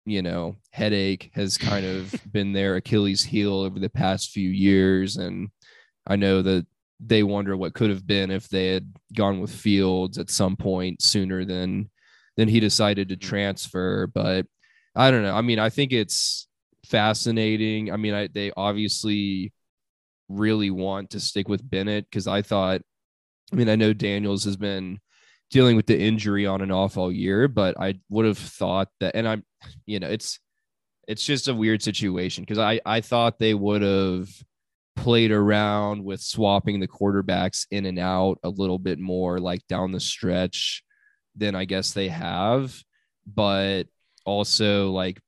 [SPEAKER 1] you know, headache has kind of been their Achilles heel over the past few years. And I know that they wonder what could have been if they had gone with Fields at some point sooner than than he decided to
[SPEAKER 3] Mm-hmm.
[SPEAKER 1] transfer. But I don't know. I mean, I think it's fascinating. I mean, I, they obviously really want to stick with Bennett because I thought, I mean, I know Daniels has been dealing with the injury on and off all year, but I would have thought that, and I'm, you know, it's it's just a weird situation because I I thought they would have played around with swapping the quarterbacks in and out a little bit more like down the stretch than I guess they have, but also like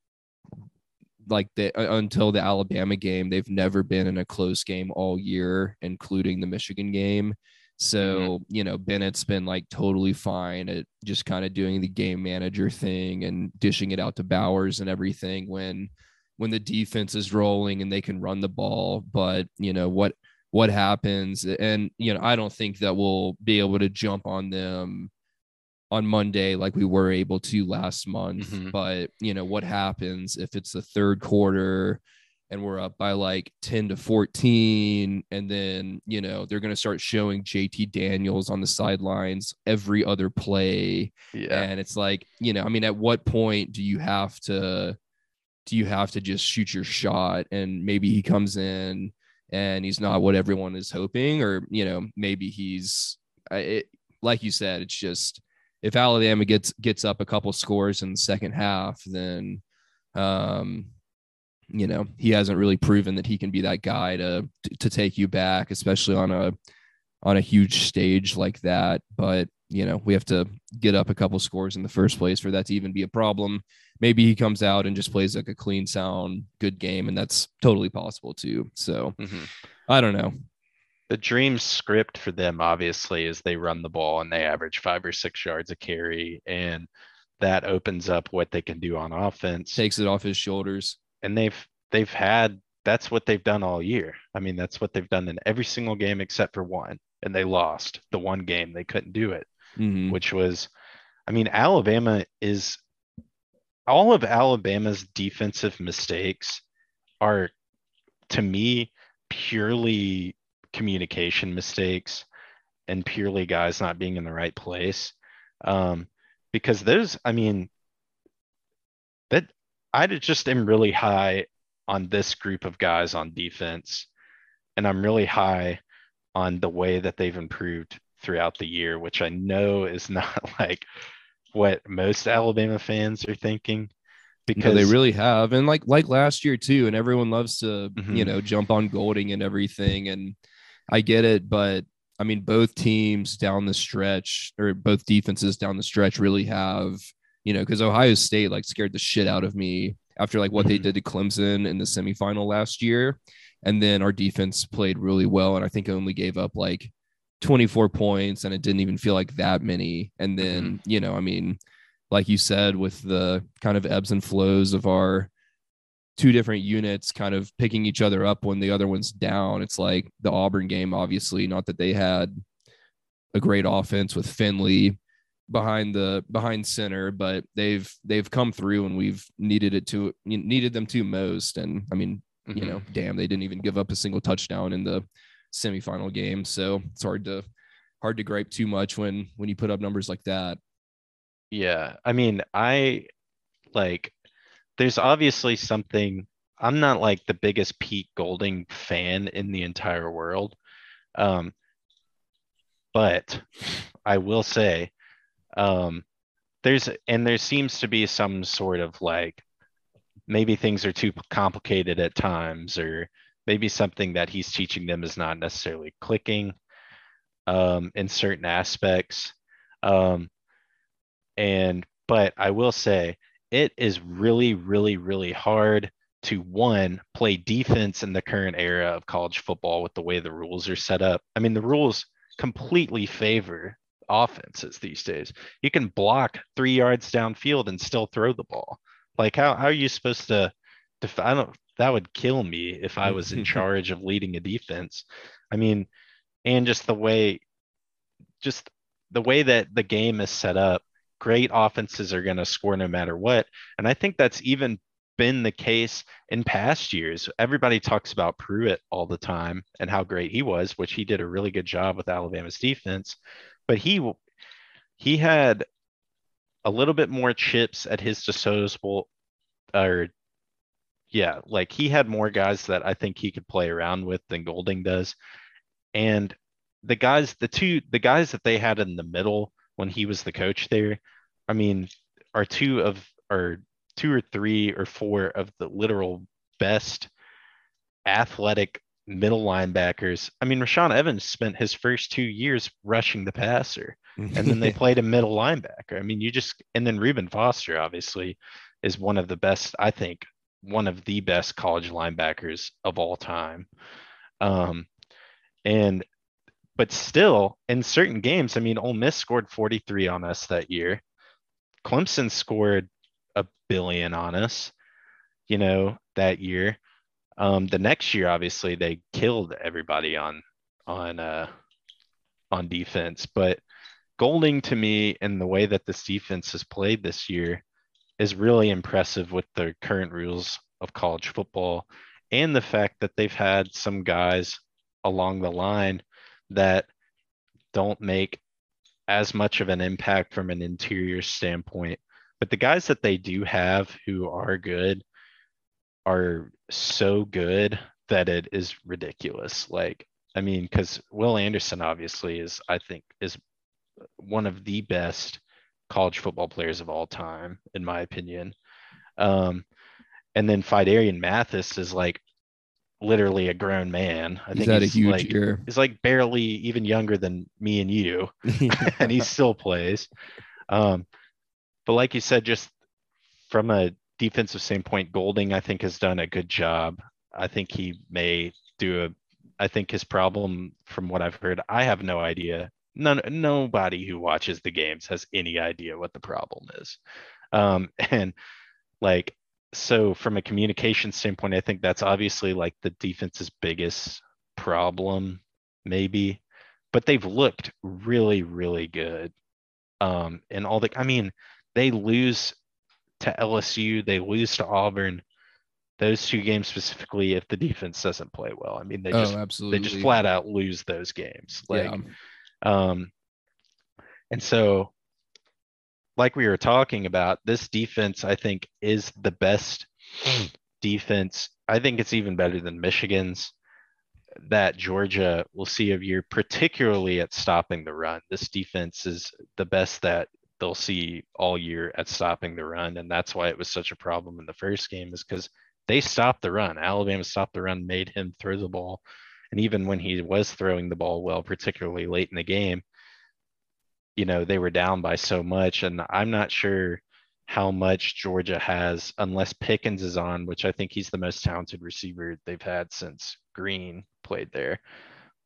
[SPEAKER 1] like the until the Alabama game, they've never been in a close game all year, including the Michigan game. So, mm-hmm. you know, Bennett's been like totally fine at just kind of doing the game manager thing and dishing it out to Bowers and everything when when the defense is rolling and they can run the ball. But, you know, what what happens and you know, I don't think that we'll be able to jump on them on Monday like we were able to last month.
[SPEAKER 3] Mhm.
[SPEAKER 1] But you know what happens if it's the third quarter and we're up by like 10 to 14 and then you know they're going to start showing JT Daniels on the sidelines every other play
[SPEAKER 3] Yeah.
[SPEAKER 1] and it's like you know I mean at what point do you have to do you have to just shoot your shot and maybe he comes in and he's not what everyone is hoping or you know maybe he's it, like you said it's just if Alabama gets gets up a couple scores in the second half then um you know he hasn't really proven that he can be that guy to to take you back especially on a on a huge stage like that. But you know we have to get up a couple scores in the first place for that to even be a problem. Maybe he comes out and just plays like a clean sound good game and that's totally possible too. So
[SPEAKER 3] Mhm.
[SPEAKER 1] i don't know
[SPEAKER 3] The dream script for them obviously is they run the ball and they average five or six yards a carry and that opens up what they can do on offense.
[SPEAKER 1] takes it off his shoulders
[SPEAKER 3] and they've they've had that's what they've done all year. I mean, that's what they've done in every single game except for one, and they lost the one game they couldn't do it,
[SPEAKER 1] Mhm.
[SPEAKER 3] which was, I mean, Alabama is all of Alabama's defensive mistakes are to me purely communication mistakes and purely guys not being in the right place. Um, because those, I mean, that I just am really high on this group of guys on defense, and I'm really high on the way that they've improved throughout the year, which I know is not like what most Alabama fans are thinking.
[SPEAKER 1] because
[SPEAKER 3] Because
[SPEAKER 1] they really have and like like last year too and everyone loves to you
[SPEAKER 3] Mhm.
[SPEAKER 1] know jump on golding and everything and i get it but i mean both teams down the stretch or both defenses down the stretch really have you know because ohio state like scared the shit out of me after like what they
[SPEAKER 3] Mhm.
[SPEAKER 1] did to clemson in the semifinal last year. And then our defense played really well and i think only gave up like 24 points and it didn't even feel like that many. And then you know i mean like you said, with the kind of ebbs and flows of our two different units kind of picking each other up when the other one's down. It's like the Auburn game, obviously, not that they had a great offense with Finley behind the behind center, but they've they've come through and we've needed it to needed them to most. And I mean, you
[SPEAKER 3] Mhm.
[SPEAKER 1] know, damn, they didn't even give up a single touchdown in the semifinal game. So it's hard to hard to gripe too much when when you put up numbers like that.
[SPEAKER 3] Yeah, I mean, I like there's obviously something I'm not like the biggest Pete Golding fan in the entire world. Um but I will say um there's and there seems to be some sort of like maybe things are too complicated at times or maybe something that he's teaching them is not necessarily clicking um in certain aspects. Um and but I will say it is really, really, really hard to one play defense in the current era of college football with the way the rules are set up. I mean, the rules completely favor offenses these days. You can block three yards downfield and still throw the ball. Like how how are you supposed to def- I don't that would kill me if I was in charge of leading a defense. I mean, and just the way just the way that the game is set up, great offenses are going to score no matter what. And I think that's even been the case in past years. Everybody talks about Pruitt all the time and how great he was, which he did a really good job with Alabama's defense. But he he had a little bit more chips at his disposal or yeah, like he had more guys that I think he could play around with than Golding does. And the guys, the two, the guys that they had in the middle when he was the coach there, I mean, are two of, or two or three or four of the literal best athletic middle linebackers. I mean, Rashaan Evans spent his first two years rushing the passer, and then they played a middle linebacker. I mean, you just, and then Reuben Foster obviously is one of the best, I think, one of the best college linebackers of all time. Um, and but still, in certain games, I mean, Ole Miss scored 43 on us that year. Clemson scored a billion on us, you know, that year. Um, the next year, obviously, they killed everybody on on uh, on defense. But Golding, to me, and the way that this defense has played this year, is really impressive with the current rules of college football, and the fact that they've had some guys along the line that don't make as much of an impact from an interior standpoint. But the guys that they do have who are good are so good that it is ridiculous. Like, I mean, because Will Anderson obviously is, I think, is one of the best college football players of all time, in my opinion. Um, and then Phidarian Mathis is like literally a grown man.
[SPEAKER 1] I he's think he's a huge
[SPEAKER 3] like,
[SPEAKER 1] year.
[SPEAKER 3] He's like barely even younger than me and you, and he still plays. Um, but like you said, just from a defensive standpoint, Golding I think has done a good job. I think he may do a. I think his problem, from what I've heard, I have no idea. None, nobody who watches the games has any idea what the problem is. Um, and like so from a communication standpoint, I think that's obviously like the defense's biggest problem, maybe. But they've looked really, really good. Um, and all the I mean, they lose to LSU, they lose to Auburn. Those two games specifically, if the defense doesn't play well. I mean, they just
[SPEAKER 1] oh,
[SPEAKER 3] they just flat out lose those games. Like yeah. um and so like we were talking about, this defense, I think, is the best defense. I think it's even better than Michigan's that Georgia will see of year, particularly at stopping the run. This defense is the best that they'll see all year at stopping the run. And that's why it was such a problem in the first game, is because they stopped the run. Alabama stopped the run, made him throw the ball. And even when he was throwing the ball well, particularly late in the game, you know, they were down by so much. And I'm not sure how much Georgia has, unless Pickens is on, which I think he's the most talented receiver they've had since Green played there.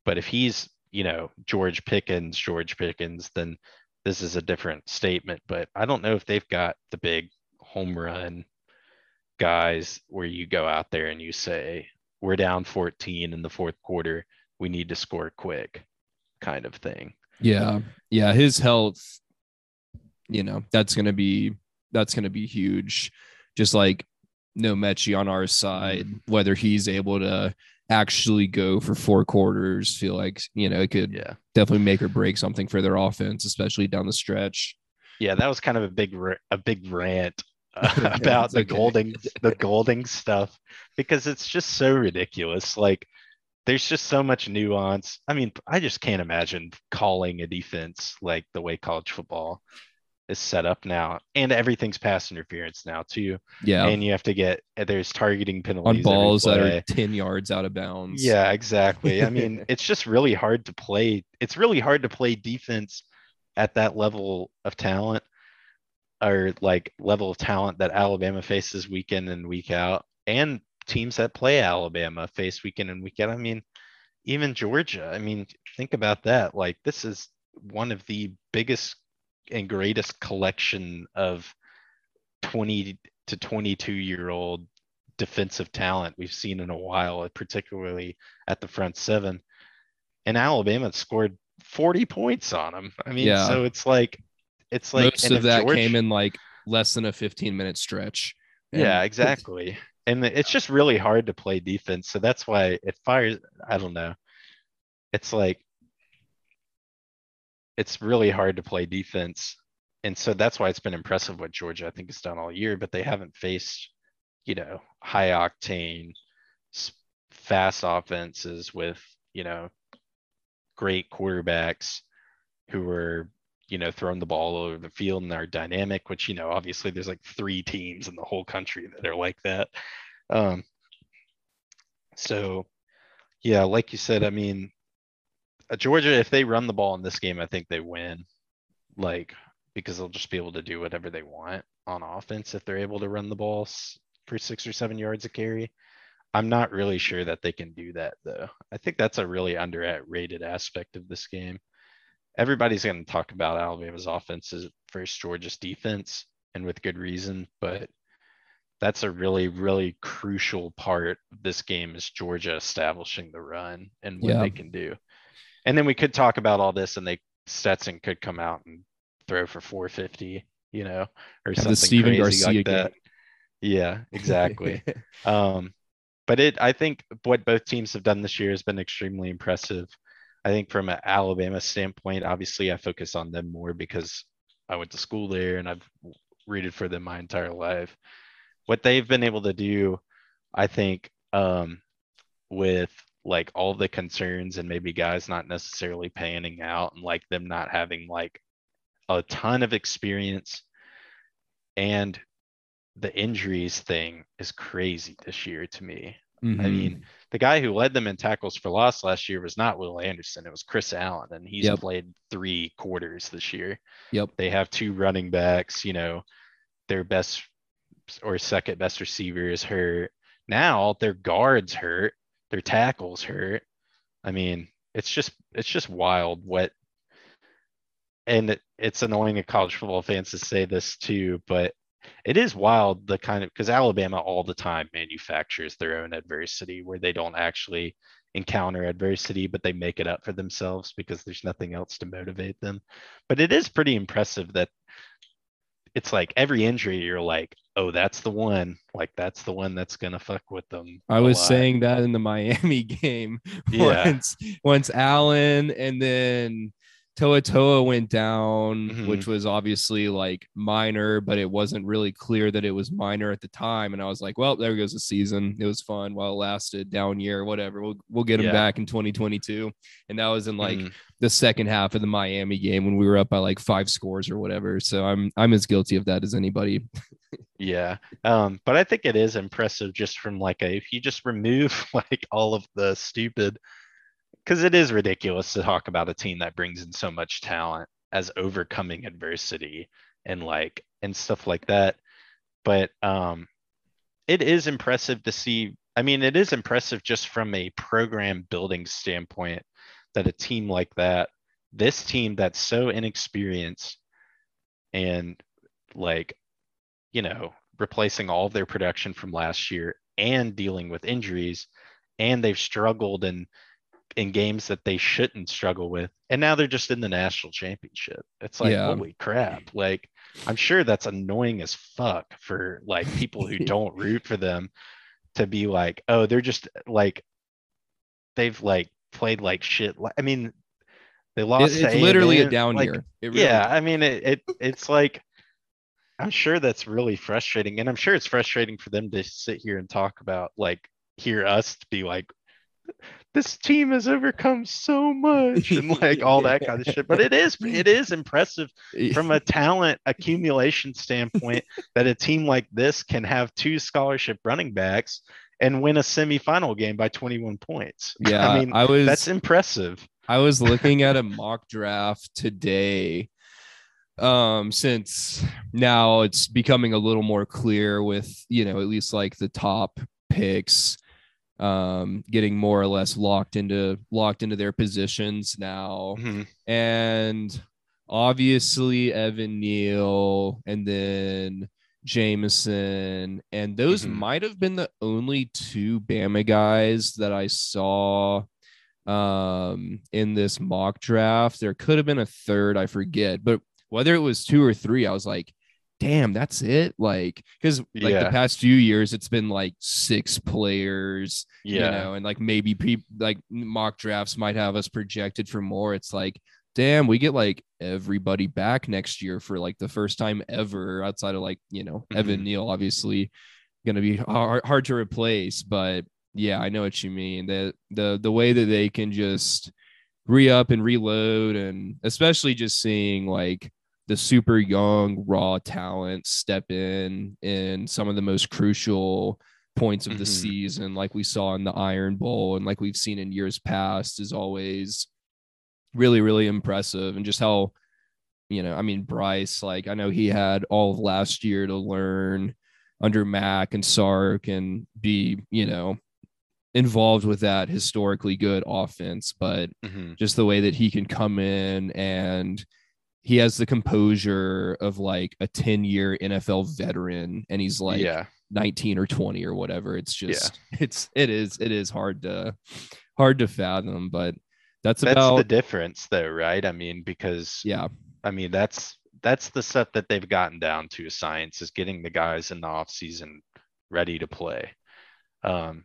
[SPEAKER 3] But if he's, you know, George Pickens, George Pickens, then this is a different statement. But I don't know if they've got the big home run guys where you go out there and you say, we're down 14 in the fourth quarter. We need to score quick kind of thing.
[SPEAKER 1] Yeah. Yeah. His health, you know, that's going to be, that's going to be huge. Just like no Metchie on our side, whether he's able to actually go for four quarters, feel like, you know, it could
[SPEAKER 3] yeah.
[SPEAKER 1] definitely make or break something for their offense, especially down the stretch.
[SPEAKER 3] Yeah. That was kind of a big, a big rant uh, about the okay. Golding, the Golding stuff, because it's just so ridiculous. Like, there's just so much nuance. I mean, I just can't imagine calling a defense like the way college football is set up now, and everything's pass interference now too.
[SPEAKER 1] Yeah,
[SPEAKER 3] and you have to get there's targeting penalties
[SPEAKER 1] on balls that are ten yards out of bounds.
[SPEAKER 3] Yeah, exactly. I mean, it's just really hard to play. It's really hard to play defense at that level of talent, or like level of talent that Alabama faces week in and week out, and teams that play Alabama face week in and week out. I mean, even Georgia. I mean, think about that. Like, this is one of the biggest and greatest collection of 20 to 22 year old defensive talent we've seen in a while, particularly at the front seven. and Alabama scored 40 points on them. I mean,
[SPEAKER 1] Yeah.
[SPEAKER 3] so it's like, it's like
[SPEAKER 1] Most of that
[SPEAKER 3] George-
[SPEAKER 1] came in like less than a 15 minute stretch.
[SPEAKER 3] Yeah, exactly. And it's just really hard to play defense. So that's why it fires. I don't know. It's like, it's really hard to play defense. And so that's why it's been impressive what Georgia, I think, has done all year, but they haven't faced, you know, high octane, fast offenses with, you know, great quarterbacks who are, you know, throwing the ball all over the field and are dynamic, which, you know, obviously there's like three teams in the whole country that are like that. Um, so, yeah, like you said, I mean, uh, Georgia, if they run the ball in this game, I think they win. Like, because they'll just be able to do whatever they want on offense if they're able to run the ball for six or seven yards a carry. I'm not really sure that they can do that though. I think that's a really underrated aspect of this game. Everybody's going to talk about Alabama's offenses versus Georgia's defense, and with good reason, but that's a really, really crucial part of this game is Georgia establishing the run and what
[SPEAKER 1] Yeah.
[SPEAKER 3] they can do. And then we could talk about all this and they Stetson could come out and throw for 450, you know, or
[SPEAKER 1] the
[SPEAKER 3] something
[SPEAKER 1] Steven
[SPEAKER 3] crazy
[SPEAKER 1] Garcia
[SPEAKER 3] like that.
[SPEAKER 1] game.
[SPEAKER 3] Yeah, exactly. Um, but it, I think what both teams have done this year has been extremely impressive. I think from an Alabama standpoint, obviously I focus on them more because I went to school there and I've rooted for them my entire life. What they've been able to do, I think, um, with like all the concerns and maybe guys not necessarily panning out and like them not having like a ton of experience and the injuries thing is crazy this year to me. I
[SPEAKER 1] Mhm.
[SPEAKER 3] mean, the guy who led them in tackles for loss last year was not Will Anderson. It was Chris Allen, and he's
[SPEAKER 1] Yep.
[SPEAKER 3] played three quarters this year.
[SPEAKER 1] Yep.
[SPEAKER 3] They have two running backs, you know, their best or second best receiver is hurt. Now their guards hurt, their tackles hurt. I mean, it's just it's just wild what and it, it's annoying to college football fans to say this too, but it is wild the kind of because Alabama all the time manufactures their own adversity where they don't actually encounter adversity, but they make it up for themselves because there's nothing else to motivate them. But it is pretty impressive that it's like every injury you're like, oh, that's the one. Like that's the one that's gonna fuck with them.
[SPEAKER 1] I was
[SPEAKER 3] lot.
[SPEAKER 1] saying that in the Miami game.
[SPEAKER 3] Yeah.
[SPEAKER 1] Once once Allen and then Toa Toa went down,
[SPEAKER 3] Mhm.
[SPEAKER 1] which was obviously like minor, but it wasn't really clear that it was minor at the time. And I was like, well, there goes the season. It was fun while it lasted, down year, whatever. We'll we'll get him
[SPEAKER 3] Yeah.
[SPEAKER 1] back in 2022. And that was in like
[SPEAKER 3] Mhm.
[SPEAKER 1] the second half of the Miami game when we were up by like five scores or whatever. So I'm I'm as guilty of that as anybody.
[SPEAKER 3] Yeah. Um, but I think it is impressive just from like a if you just remove like all of the stupid because it is ridiculous to talk about a team that brings in so much talent as overcoming adversity and like and stuff like that. But um it is impressive to see. I mean, it is impressive just from a program building standpoint that a team like that, this team that's so inexperienced and like you know, replacing all of their production from last year and dealing with injuries, and they've struggled in in games that they shouldn't struggle with, and now they're just in the national championship. It's like
[SPEAKER 1] Yeah.
[SPEAKER 3] holy crap! Like I'm sure that's annoying as fuck for like people who don't root for them to be like, oh, they're just like they've like played like shit. I mean, they lost. to
[SPEAKER 1] it's literally a down
[SPEAKER 3] like,
[SPEAKER 1] year. Really
[SPEAKER 3] yeah, I mean it, it it's like I'm sure that's really frustrating. And I'm sure it's frustrating for them to sit here and talk about like hear us to be like this team has overcome so much and like all that kind of shit. But it is it is impressive from a talent accumulation standpoint that a team like this can have two scholarship running backs and win a semifinal game by 21 points.
[SPEAKER 1] yeah,
[SPEAKER 3] I mean
[SPEAKER 1] I was
[SPEAKER 3] that's impressive.
[SPEAKER 1] I was looking at a mock draft today. Um, since now it's becoming a little more clear with, you know, at least like the top picks um getting more or less locked into locked into their positions now.
[SPEAKER 3] Mhm.
[SPEAKER 1] And obviously Evan Neal and then Jameson. And those
[SPEAKER 3] Mhm.
[SPEAKER 1] might have been the only two Bama guys that I saw um in this mock draft. There could have been a third, I forget, but whether it was two or three, I was like, damn, that's it. Like, because like
[SPEAKER 3] Yeah.
[SPEAKER 1] the past few years, it's been like six players,
[SPEAKER 3] Yeah.
[SPEAKER 1] you know, and like maybe people like mock drafts might have us projected for more. It's like, damn, we get like everybody back next year for like the first time ever outside of like, you know, Evan
[SPEAKER 3] Mhm.
[SPEAKER 1] Neal, obviously going to be hard, hard to replace. But yeah, I know what you mean. The, the, the way that they can just re up and reload, and especially just seeing like, the super young raw talent step in in some of the most crucial points of the
[SPEAKER 3] Mhm.
[SPEAKER 1] season like we saw in the iron bowl and like we've seen in years past is always really really impressive and just how you know i mean bryce like i know he had all of last year to learn under mac and sark and be you know involved with that historically good offense but
[SPEAKER 3] Mhm.
[SPEAKER 1] just the way that he can come in and he has the composure of like a 10 year NFL veteran and he's like
[SPEAKER 3] yeah.
[SPEAKER 1] 19 or 20 or whatever. It's
[SPEAKER 3] Yeah.
[SPEAKER 1] just it's it is it is hard to hard to fathom, but that's,
[SPEAKER 3] That's
[SPEAKER 1] about
[SPEAKER 3] the difference though, right? I mean, because
[SPEAKER 1] yeah.
[SPEAKER 3] I mean, that's that's the stuff that they've gotten down to science is getting the guys in the off season ready to play. Um,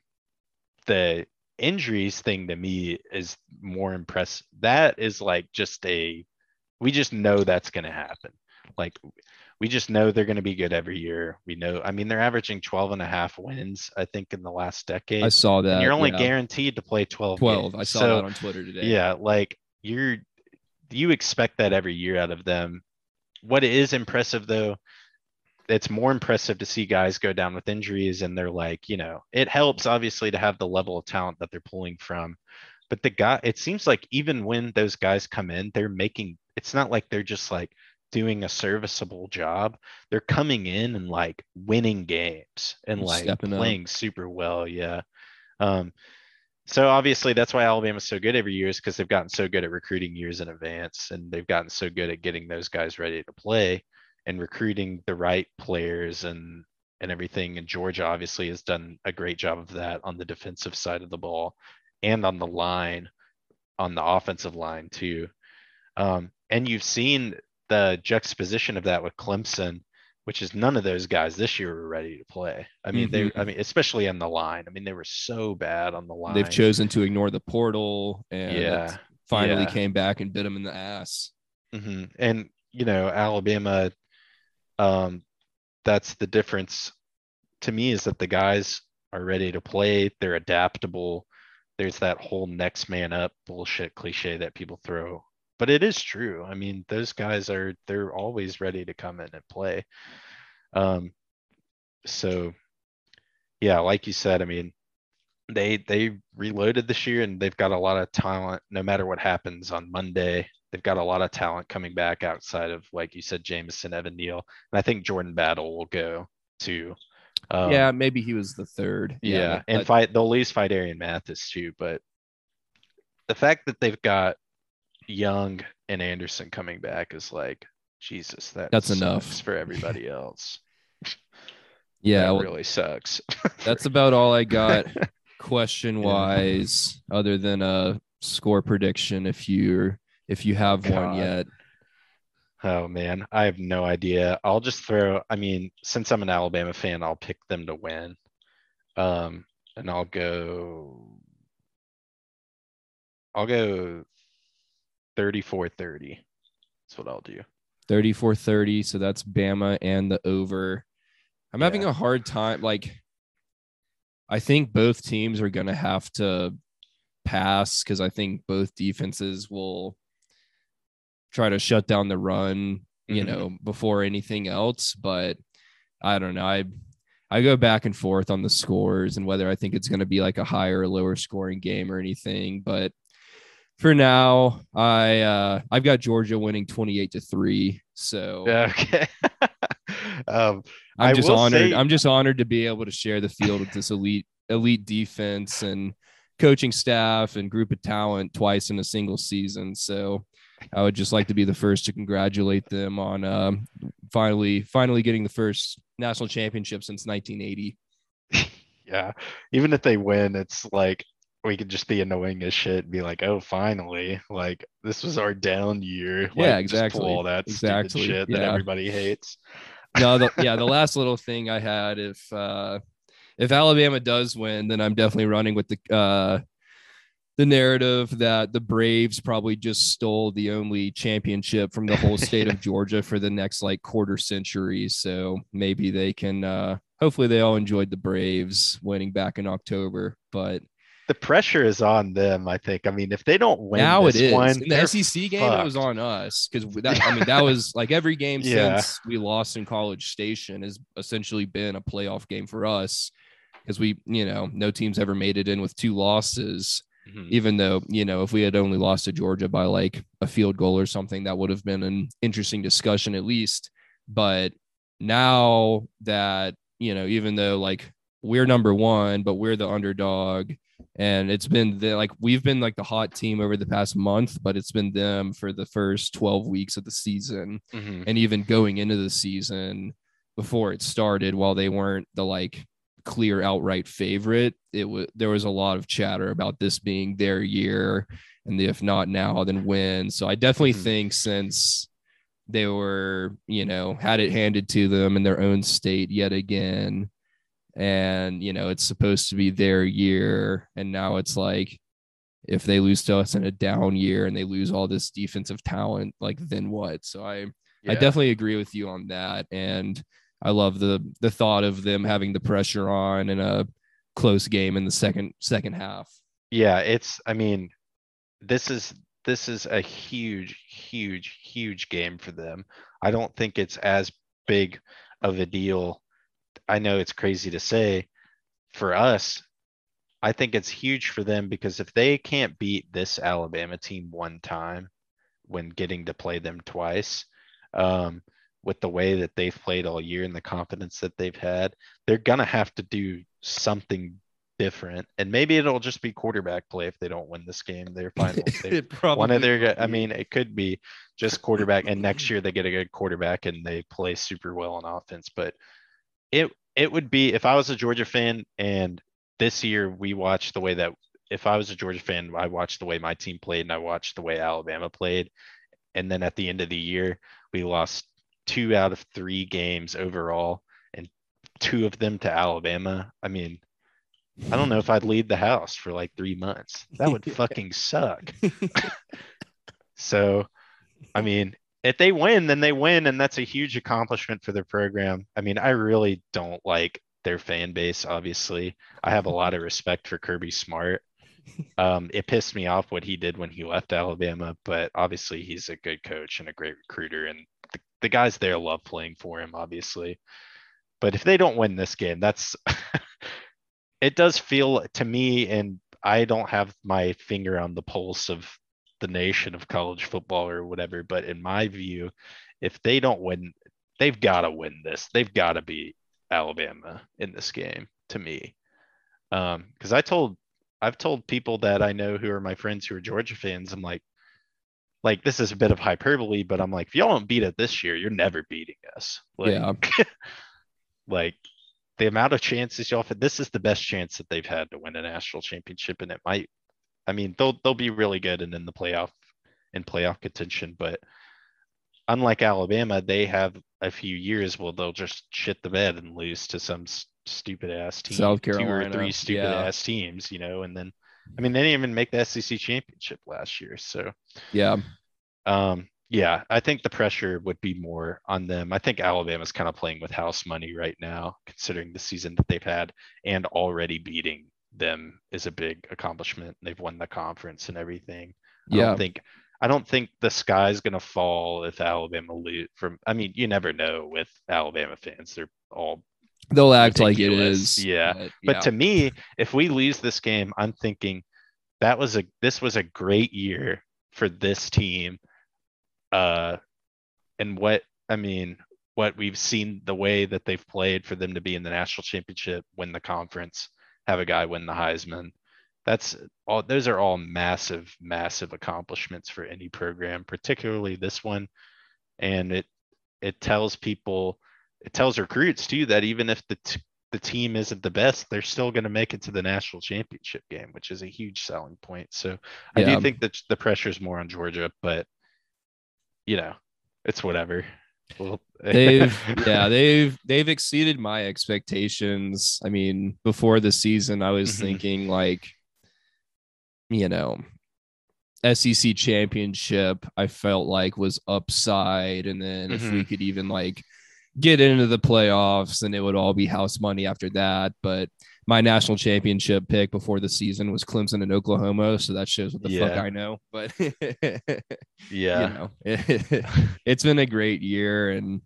[SPEAKER 3] the injuries thing to me is more impressive. That is like just a, we just know that's going to happen. Like we just know they're going to be good every year. We know, I mean, they're averaging 12 and a half wins, I think in the last decade.
[SPEAKER 1] I saw that.
[SPEAKER 3] and you're only
[SPEAKER 1] yeah.
[SPEAKER 3] guaranteed to play 12.
[SPEAKER 1] 12. I saw
[SPEAKER 3] So,
[SPEAKER 1] that on Twitter today.
[SPEAKER 3] yeah, like you're you expect that every year out of them. What is impressive though, it's more impressive to see guys go down with injuries and they're like, you know, it helps obviously to have the level of talent that they're pulling from. But the guy, it seems like even when those guys come in, they're making it's not like they're just like doing a serviceable job. They're coming in and like winning games and like
[SPEAKER 1] Stepping up.
[SPEAKER 3] playing super well. Yeah. Um, so obviously that's why Alabama's so good every year is because they've gotten so good at recruiting years in advance and they've gotten so good at getting those guys ready to play and recruiting the right players and and everything. And Georgia obviously has done a great job of that on the defensive side of the ball and on the line, on the offensive line too. Um, and you've seen the juxtaposition of that with Clemson, which is none of those guys this year were ready to play. I mean, they, I mean, especially on the line. I mean, they were so bad on the line.
[SPEAKER 1] They've chosen to ignore the portal and
[SPEAKER 3] Yeah,
[SPEAKER 1] finally
[SPEAKER 3] yeah.
[SPEAKER 1] came back and bit him in the ass.
[SPEAKER 3] hmm And you know, Alabama, um, that's the difference to me is that the guys are ready to play. They're adaptable. There's that whole next man up bullshit cliche that people throw, but it is true. I mean, those guys are they're always ready to come in and play. Um, so yeah, like you said, I mean, they they reloaded this year and they've got a lot of talent no matter what happens on Monday. They've got a lot of talent coming back outside of like you said, Jameson, Evan Neal. And I think Jordan Battle will go too. Um,
[SPEAKER 1] yeah, maybe he was the third.
[SPEAKER 3] yeah.
[SPEAKER 1] that-
[SPEAKER 3] and
[SPEAKER 1] that-
[SPEAKER 3] fight they'll lose Phidarian Mathis too, but the fact that they've got Young and Anderson coming back is like Jesus, that
[SPEAKER 1] That's enough.
[SPEAKER 3] for everybody else.
[SPEAKER 1] yeah,
[SPEAKER 3] that
[SPEAKER 1] well,
[SPEAKER 3] really sucks.
[SPEAKER 1] that's about all I got question wise, other than a score prediction. If you if you have one
[SPEAKER 3] God.
[SPEAKER 1] yet,
[SPEAKER 3] Oh man, I have no idea. I'll just throw, I mean, since I'm an Alabama fan, I'll pick them to win. Um, and I'll go I'll go 34-30. That's what I'll do.
[SPEAKER 1] 34 30. So that's Bama and the over. I'm having a hard time. Like, I think both teams are going to have to pass because I think both defenses will try to shut down the run, you
[SPEAKER 3] Mhm.
[SPEAKER 1] know, before anything else. But I don't know. I, I go back and forth on the scores and whether I think it's going to be like a higher or lower scoring game or anything. But for now, I uh, I've got Georgia winning 28 to 3. So
[SPEAKER 3] Okay. Um,
[SPEAKER 1] I'm just honored.
[SPEAKER 3] say-
[SPEAKER 1] I'm just honored to be able to share the field with this elite elite defense and coaching staff and group of talent twice in a single season. So I would just like to be the first to congratulate them on um, finally finally getting the first national championship since 1980.
[SPEAKER 3] yeah, even if they win, it's like we could just be annoying as shit and be like, oh, finally, like this was our down year.
[SPEAKER 1] Yeah,
[SPEAKER 3] Like, pull
[SPEAKER 1] exactly.
[SPEAKER 3] all that
[SPEAKER 1] Exactly,
[SPEAKER 3] stupid shit that everybody hates.
[SPEAKER 1] no, the, yeah, the last little thing I had if uh if Alabama does win, then I'm definitely running with the uh the narrative that the Braves probably just stole the only championship from the whole state of Georgia for the next like quarter century. So maybe they can uh hopefully they all enjoyed the Braves winning back in October. But
[SPEAKER 3] The pressure is on them, I think. I mean, if they don't win
[SPEAKER 1] now it
[SPEAKER 3] this
[SPEAKER 1] is
[SPEAKER 3] one,
[SPEAKER 1] in the
[SPEAKER 3] they're
[SPEAKER 1] SEC game. It was on us because that I mean that was like every game
[SPEAKER 3] Yeah.
[SPEAKER 1] since we lost in College Station has essentially been a playoff game for us because we you know no team's ever made it in with two losses.
[SPEAKER 3] Mhm.
[SPEAKER 1] Even though you know if we had only lost to Georgia by like a field goal or something, that would have been an interesting discussion at least. But now that you know, even though like we're number one, but we're the underdog and it's been the like we've been like the hot team over the past month but it's been them for the first 12 weeks of the season
[SPEAKER 3] Mhm.
[SPEAKER 1] and even going into the season before it started while they weren't the like clear outright favorite it was there was a lot of chatter about this being their year and if not now then when so i definitely
[SPEAKER 3] Mhm.
[SPEAKER 1] think since they were you know had it handed to them in their own state yet again and you know it's supposed to be their year and now it's like if they lose to us in a down year and they lose all this defensive talent like then what so i i definitely agree with you on that and i love the the thought of them having the pressure on in a close game in the second second half
[SPEAKER 3] Yeah, it's, I mean, this is, this is a huge, huge, huge game for them. I don't think it's as big of a deal. I know it's crazy to say for us. I think it's huge for them because if they can't beat this Alabama team one time when getting to play them twice, um, with the way that they've played all year and the confidence that they've had, they're gonna have to do something different. And maybe it'll just be quarterback play if they don't win this game. Their final, they-
[SPEAKER 1] It probably
[SPEAKER 3] one of their, I mean, it could be just quarterback and next year they get a good quarterback and they play super well on offense, but it, it would be, if I was a Georgia fan and this year we watched the way that, if I was a Georgia fan, I watched the way my team played and I watched the way Alabama played. And then at the end of the year, we lost two out of three games overall and two of them to Alabama. I mean, I don't know if I'd leave the house for like three months. That would fucking suck. So, I mean, if they win, then they win, and that's a huge accomplishment for their program. I mean, I really don't like their fan base, obviously. I have a lot of respect for Kirby Smart. Um, it pissed me off what he did when he left Alabama, but obviously he's a good coach and a great recruiter, and the, the guys there love playing for him, obviously. But if they don't win this game, that's it does feel to me, and I don't have my finger on the pulse of the nation of college football or whatever, but in my view, if they don't win, they've got to win this. They've got to beat Alabama in this game to me. Um, because I told I've told people that I know who are my friends who are Georgia fans, I'm like, like this is a bit of hyperbole, but I'm like, if y'all don't beat it this year, you're never beating us. Like,
[SPEAKER 1] Yeah.
[SPEAKER 3] like the amount of chances y'all this is the best chance that they've had to win a national championship, and it might. I mean, they'll they'll be really good and in the playoff in playoff contention, but unlike Alabama, they have a few years where they'll just shit the bed and lose to some s- stupid ass team,
[SPEAKER 1] South
[SPEAKER 3] two or three stupid
[SPEAKER 1] yeah.
[SPEAKER 3] ass teams, you know, and then I mean they didn't even make the SEC championship last year, so
[SPEAKER 1] yeah
[SPEAKER 3] um, yeah, I think the pressure would be more on them. I think Alabama's kind of playing with house money right now, considering the season that they've had and already beating them is a big accomplishment. They've won the conference and everything. I
[SPEAKER 1] yeah
[SPEAKER 3] don't think I don't think the sky's gonna fall if Alabama lose from I mean, you never know with Alabama fans. They're all
[SPEAKER 1] they'll act like it
[SPEAKER 3] ridiculous,
[SPEAKER 1] is
[SPEAKER 3] yeah.
[SPEAKER 1] but,
[SPEAKER 3] but to me, if we lose this game, I'm thinking that was a this was a great year for this team. Uh and what I mean, what we've seen the way that they've played for them to be in the national championship, win the conference, have a guy win the Heisman. That's all those are all massive, massive accomplishments for any program, particularly this one. And it it tells people it tells recruits too that even if the t- the team isn't the best, they're still going to make it to the national championship game, which is a huge selling point. So I
[SPEAKER 1] Yeah.
[SPEAKER 3] do think that the pressure is more on Georgia, but you know, it's whatever. Well,
[SPEAKER 1] they've yeah they've they've exceeded my expectations. I mean before the season i was
[SPEAKER 3] Mhm.
[SPEAKER 1] thinking like you know sec championship i felt like was upside. And then if we could even like get into the playoffs and it would all be house money after that. But my national championship pick before the season was clemson and oklahoma so that shows what the fuck i know but
[SPEAKER 3] yeah.
[SPEAKER 1] know, it's been a great year and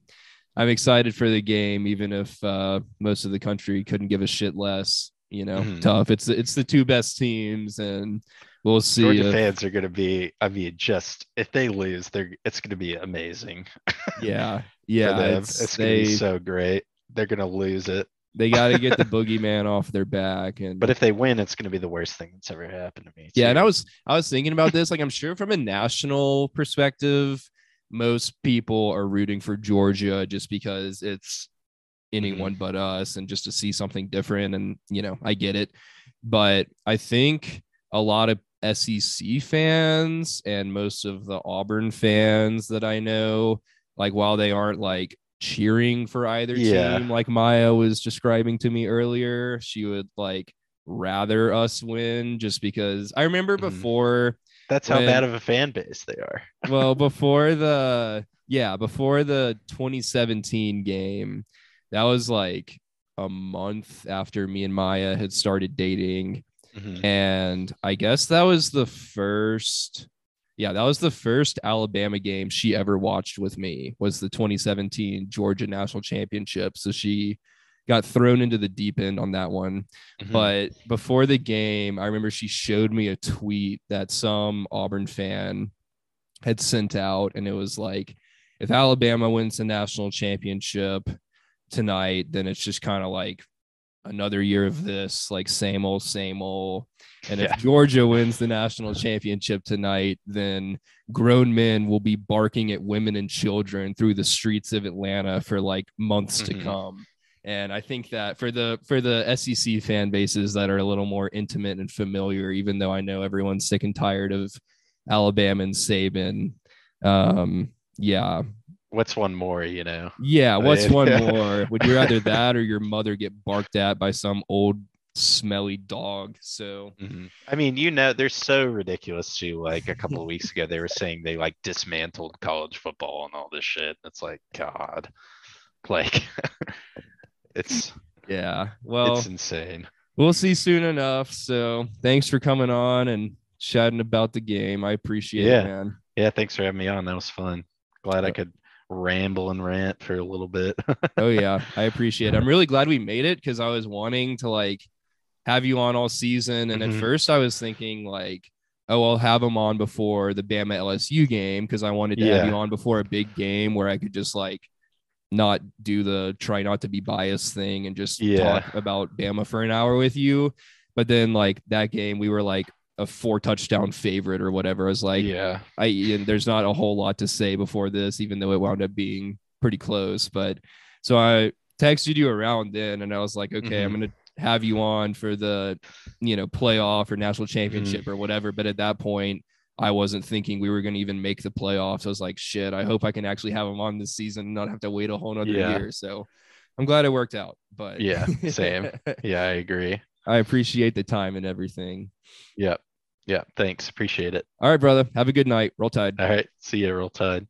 [SPEAKER 1] I'm excited for the game, even if uh, most of the country couldn't give a shit less. You know,
[SPEAKER 3] Mhm.
[SPEAKER 1] tough. It's it's the two best teams, and we'll see.
[SPEAKER 3] Georgia
[SPEAKER 1] if-
[SPEAKER 3] fans are going to be, I mean, just if they lose, they're it's going to be amazing
[SPEAKER 1] yeah, yeah. It's,
[SPEAKER 3] It's, going to be so great. They're going to lose it.
[SPEAKER 1] They got to get the boogeyman off their back, and
[SPEAKER 3] But if they win, it's going to be the worst thing that's ever happened to me.
[SPEAKER 1] Yeah, and. I was I was thinking about this. Like, I'm sure from a national perspective, most people are rooting for Georgia just because it's anyone mm-hmm. but us, and just to see something different. And you know, I get it, but I think a lot of SEC fans and most of the Auburn fans that I know, like while they aren't like cheering for either
[SPEAKER 3] Yeah.
[SPEAKER 1] team, like Maya was describing to me earlier, she would like rather us win just because I remember
[SPEAKER 3] Mhm.
[SPEAKER 1] before
[SPEAKER 3] That's how bad of a fan base they are.
[SPEAKER 1] well before the yeah before the 2017 game that was like a month after me and maya had started dating
[SPEAKER 3] Mhm.
[SPEAKER 1] and i guess that was the first yeah that was the first alabama game she ever watched with me was the 2017 georgia national championship so she got thrown into the deep end on that one
[SPEAKER 3] Mhm.
[SPEAKER 1] but before the game, I remember she showed me a tweet that some Auburn fan had sent out, and it was like, if Alabama wins the national championship tonight, then it's just kind of like another year of this, like same old, same old. And
[SPEAKER 3] Yeah.
[SPEAKER 1] if Georgia wins the national championship tonight, then grown men will be barking at women and children through the streets of Atlanta for like months
[SPEAKER 3] Mhm.
[SPEAKER 1] to come. And I think that for the for the SEC fan bases that are a little more intimate and familiar, even though I know everyone's sick and tired of Alabama and Saban, um, yeah,
[SPEAKER 3] What's one more, you know?
[SPEAKER 1] yeah. What's one more? Would you rather that or your mother get barked at by some old smelly dog? So
[SPEAKER 3] Mhm. I mean, you know, they're so ridiculous too. Like a couple of weeks ago, they were saying they like dismantled college football and all this shit. It's like, God, like it's
[SPEAKER 1] yeah, well,
[SPEAKER 3] it's insane.
[SPEAKER 1] we'll see soon enough. So thanks for coming on and chatting about the game. I appreciate
[SPEAKER 3] Yeah.
[SPEAKER 1] it, man.
[SPEAKER 3] Yeah, thanks for having me on. That was fun. Glad I could ramble and rant for a little bit.
[SPEAKER 1] oh yeah i appreciate it i'm really glad we made it because i was wanting to like have you on all season and
[SPEAKER 3] Mhm.
[SPEAKER 1] at first i was thinking like oh i'll have him on before the bama lsu game because i wanted to have you on before a big game where i could just like not do the try not to be biased thing and just
[SPEAKER 3] Yeah.
[SPEAKER 1] talk about bama for an hour with you but then like that game we were like a four touchdown favorite or whatever i was like
[SPEAKER 3] yeah.
[SPEAKER 1] I and there's not a whole lot to say before this, even though it wound up being pretty close. But so I texted you around then, and I was like, okay, I'm
[SPEAKER 3] Mhm.
[SPEAKER 1] gonna have you on for the you know playoff or national
[SPEAKER 3] Mm-hmm.
[SPEAKER 1] championship or whatever. But at that point, I wasn't thinking we were gonna even make the playoffs. I was like, shit, I hope I can actually have him on this season and not have to wait a whole nother
[SPEAKER 3] Yeah.
[SPEAKER 1] year. So I'm glad it worked out. But
[SPEAKER 3] Yeah, same. Yeah, I agree.
[SPEAKER 1] I appreciate the time and everything.
[SPEAKER 3] Yep. Yeah. Thanks. Appreciate it.
[SPEAKER 1] All right, brother. Have a good night. Roll Tide.
[SPEAKER 3] All right. See you, Roll Tide.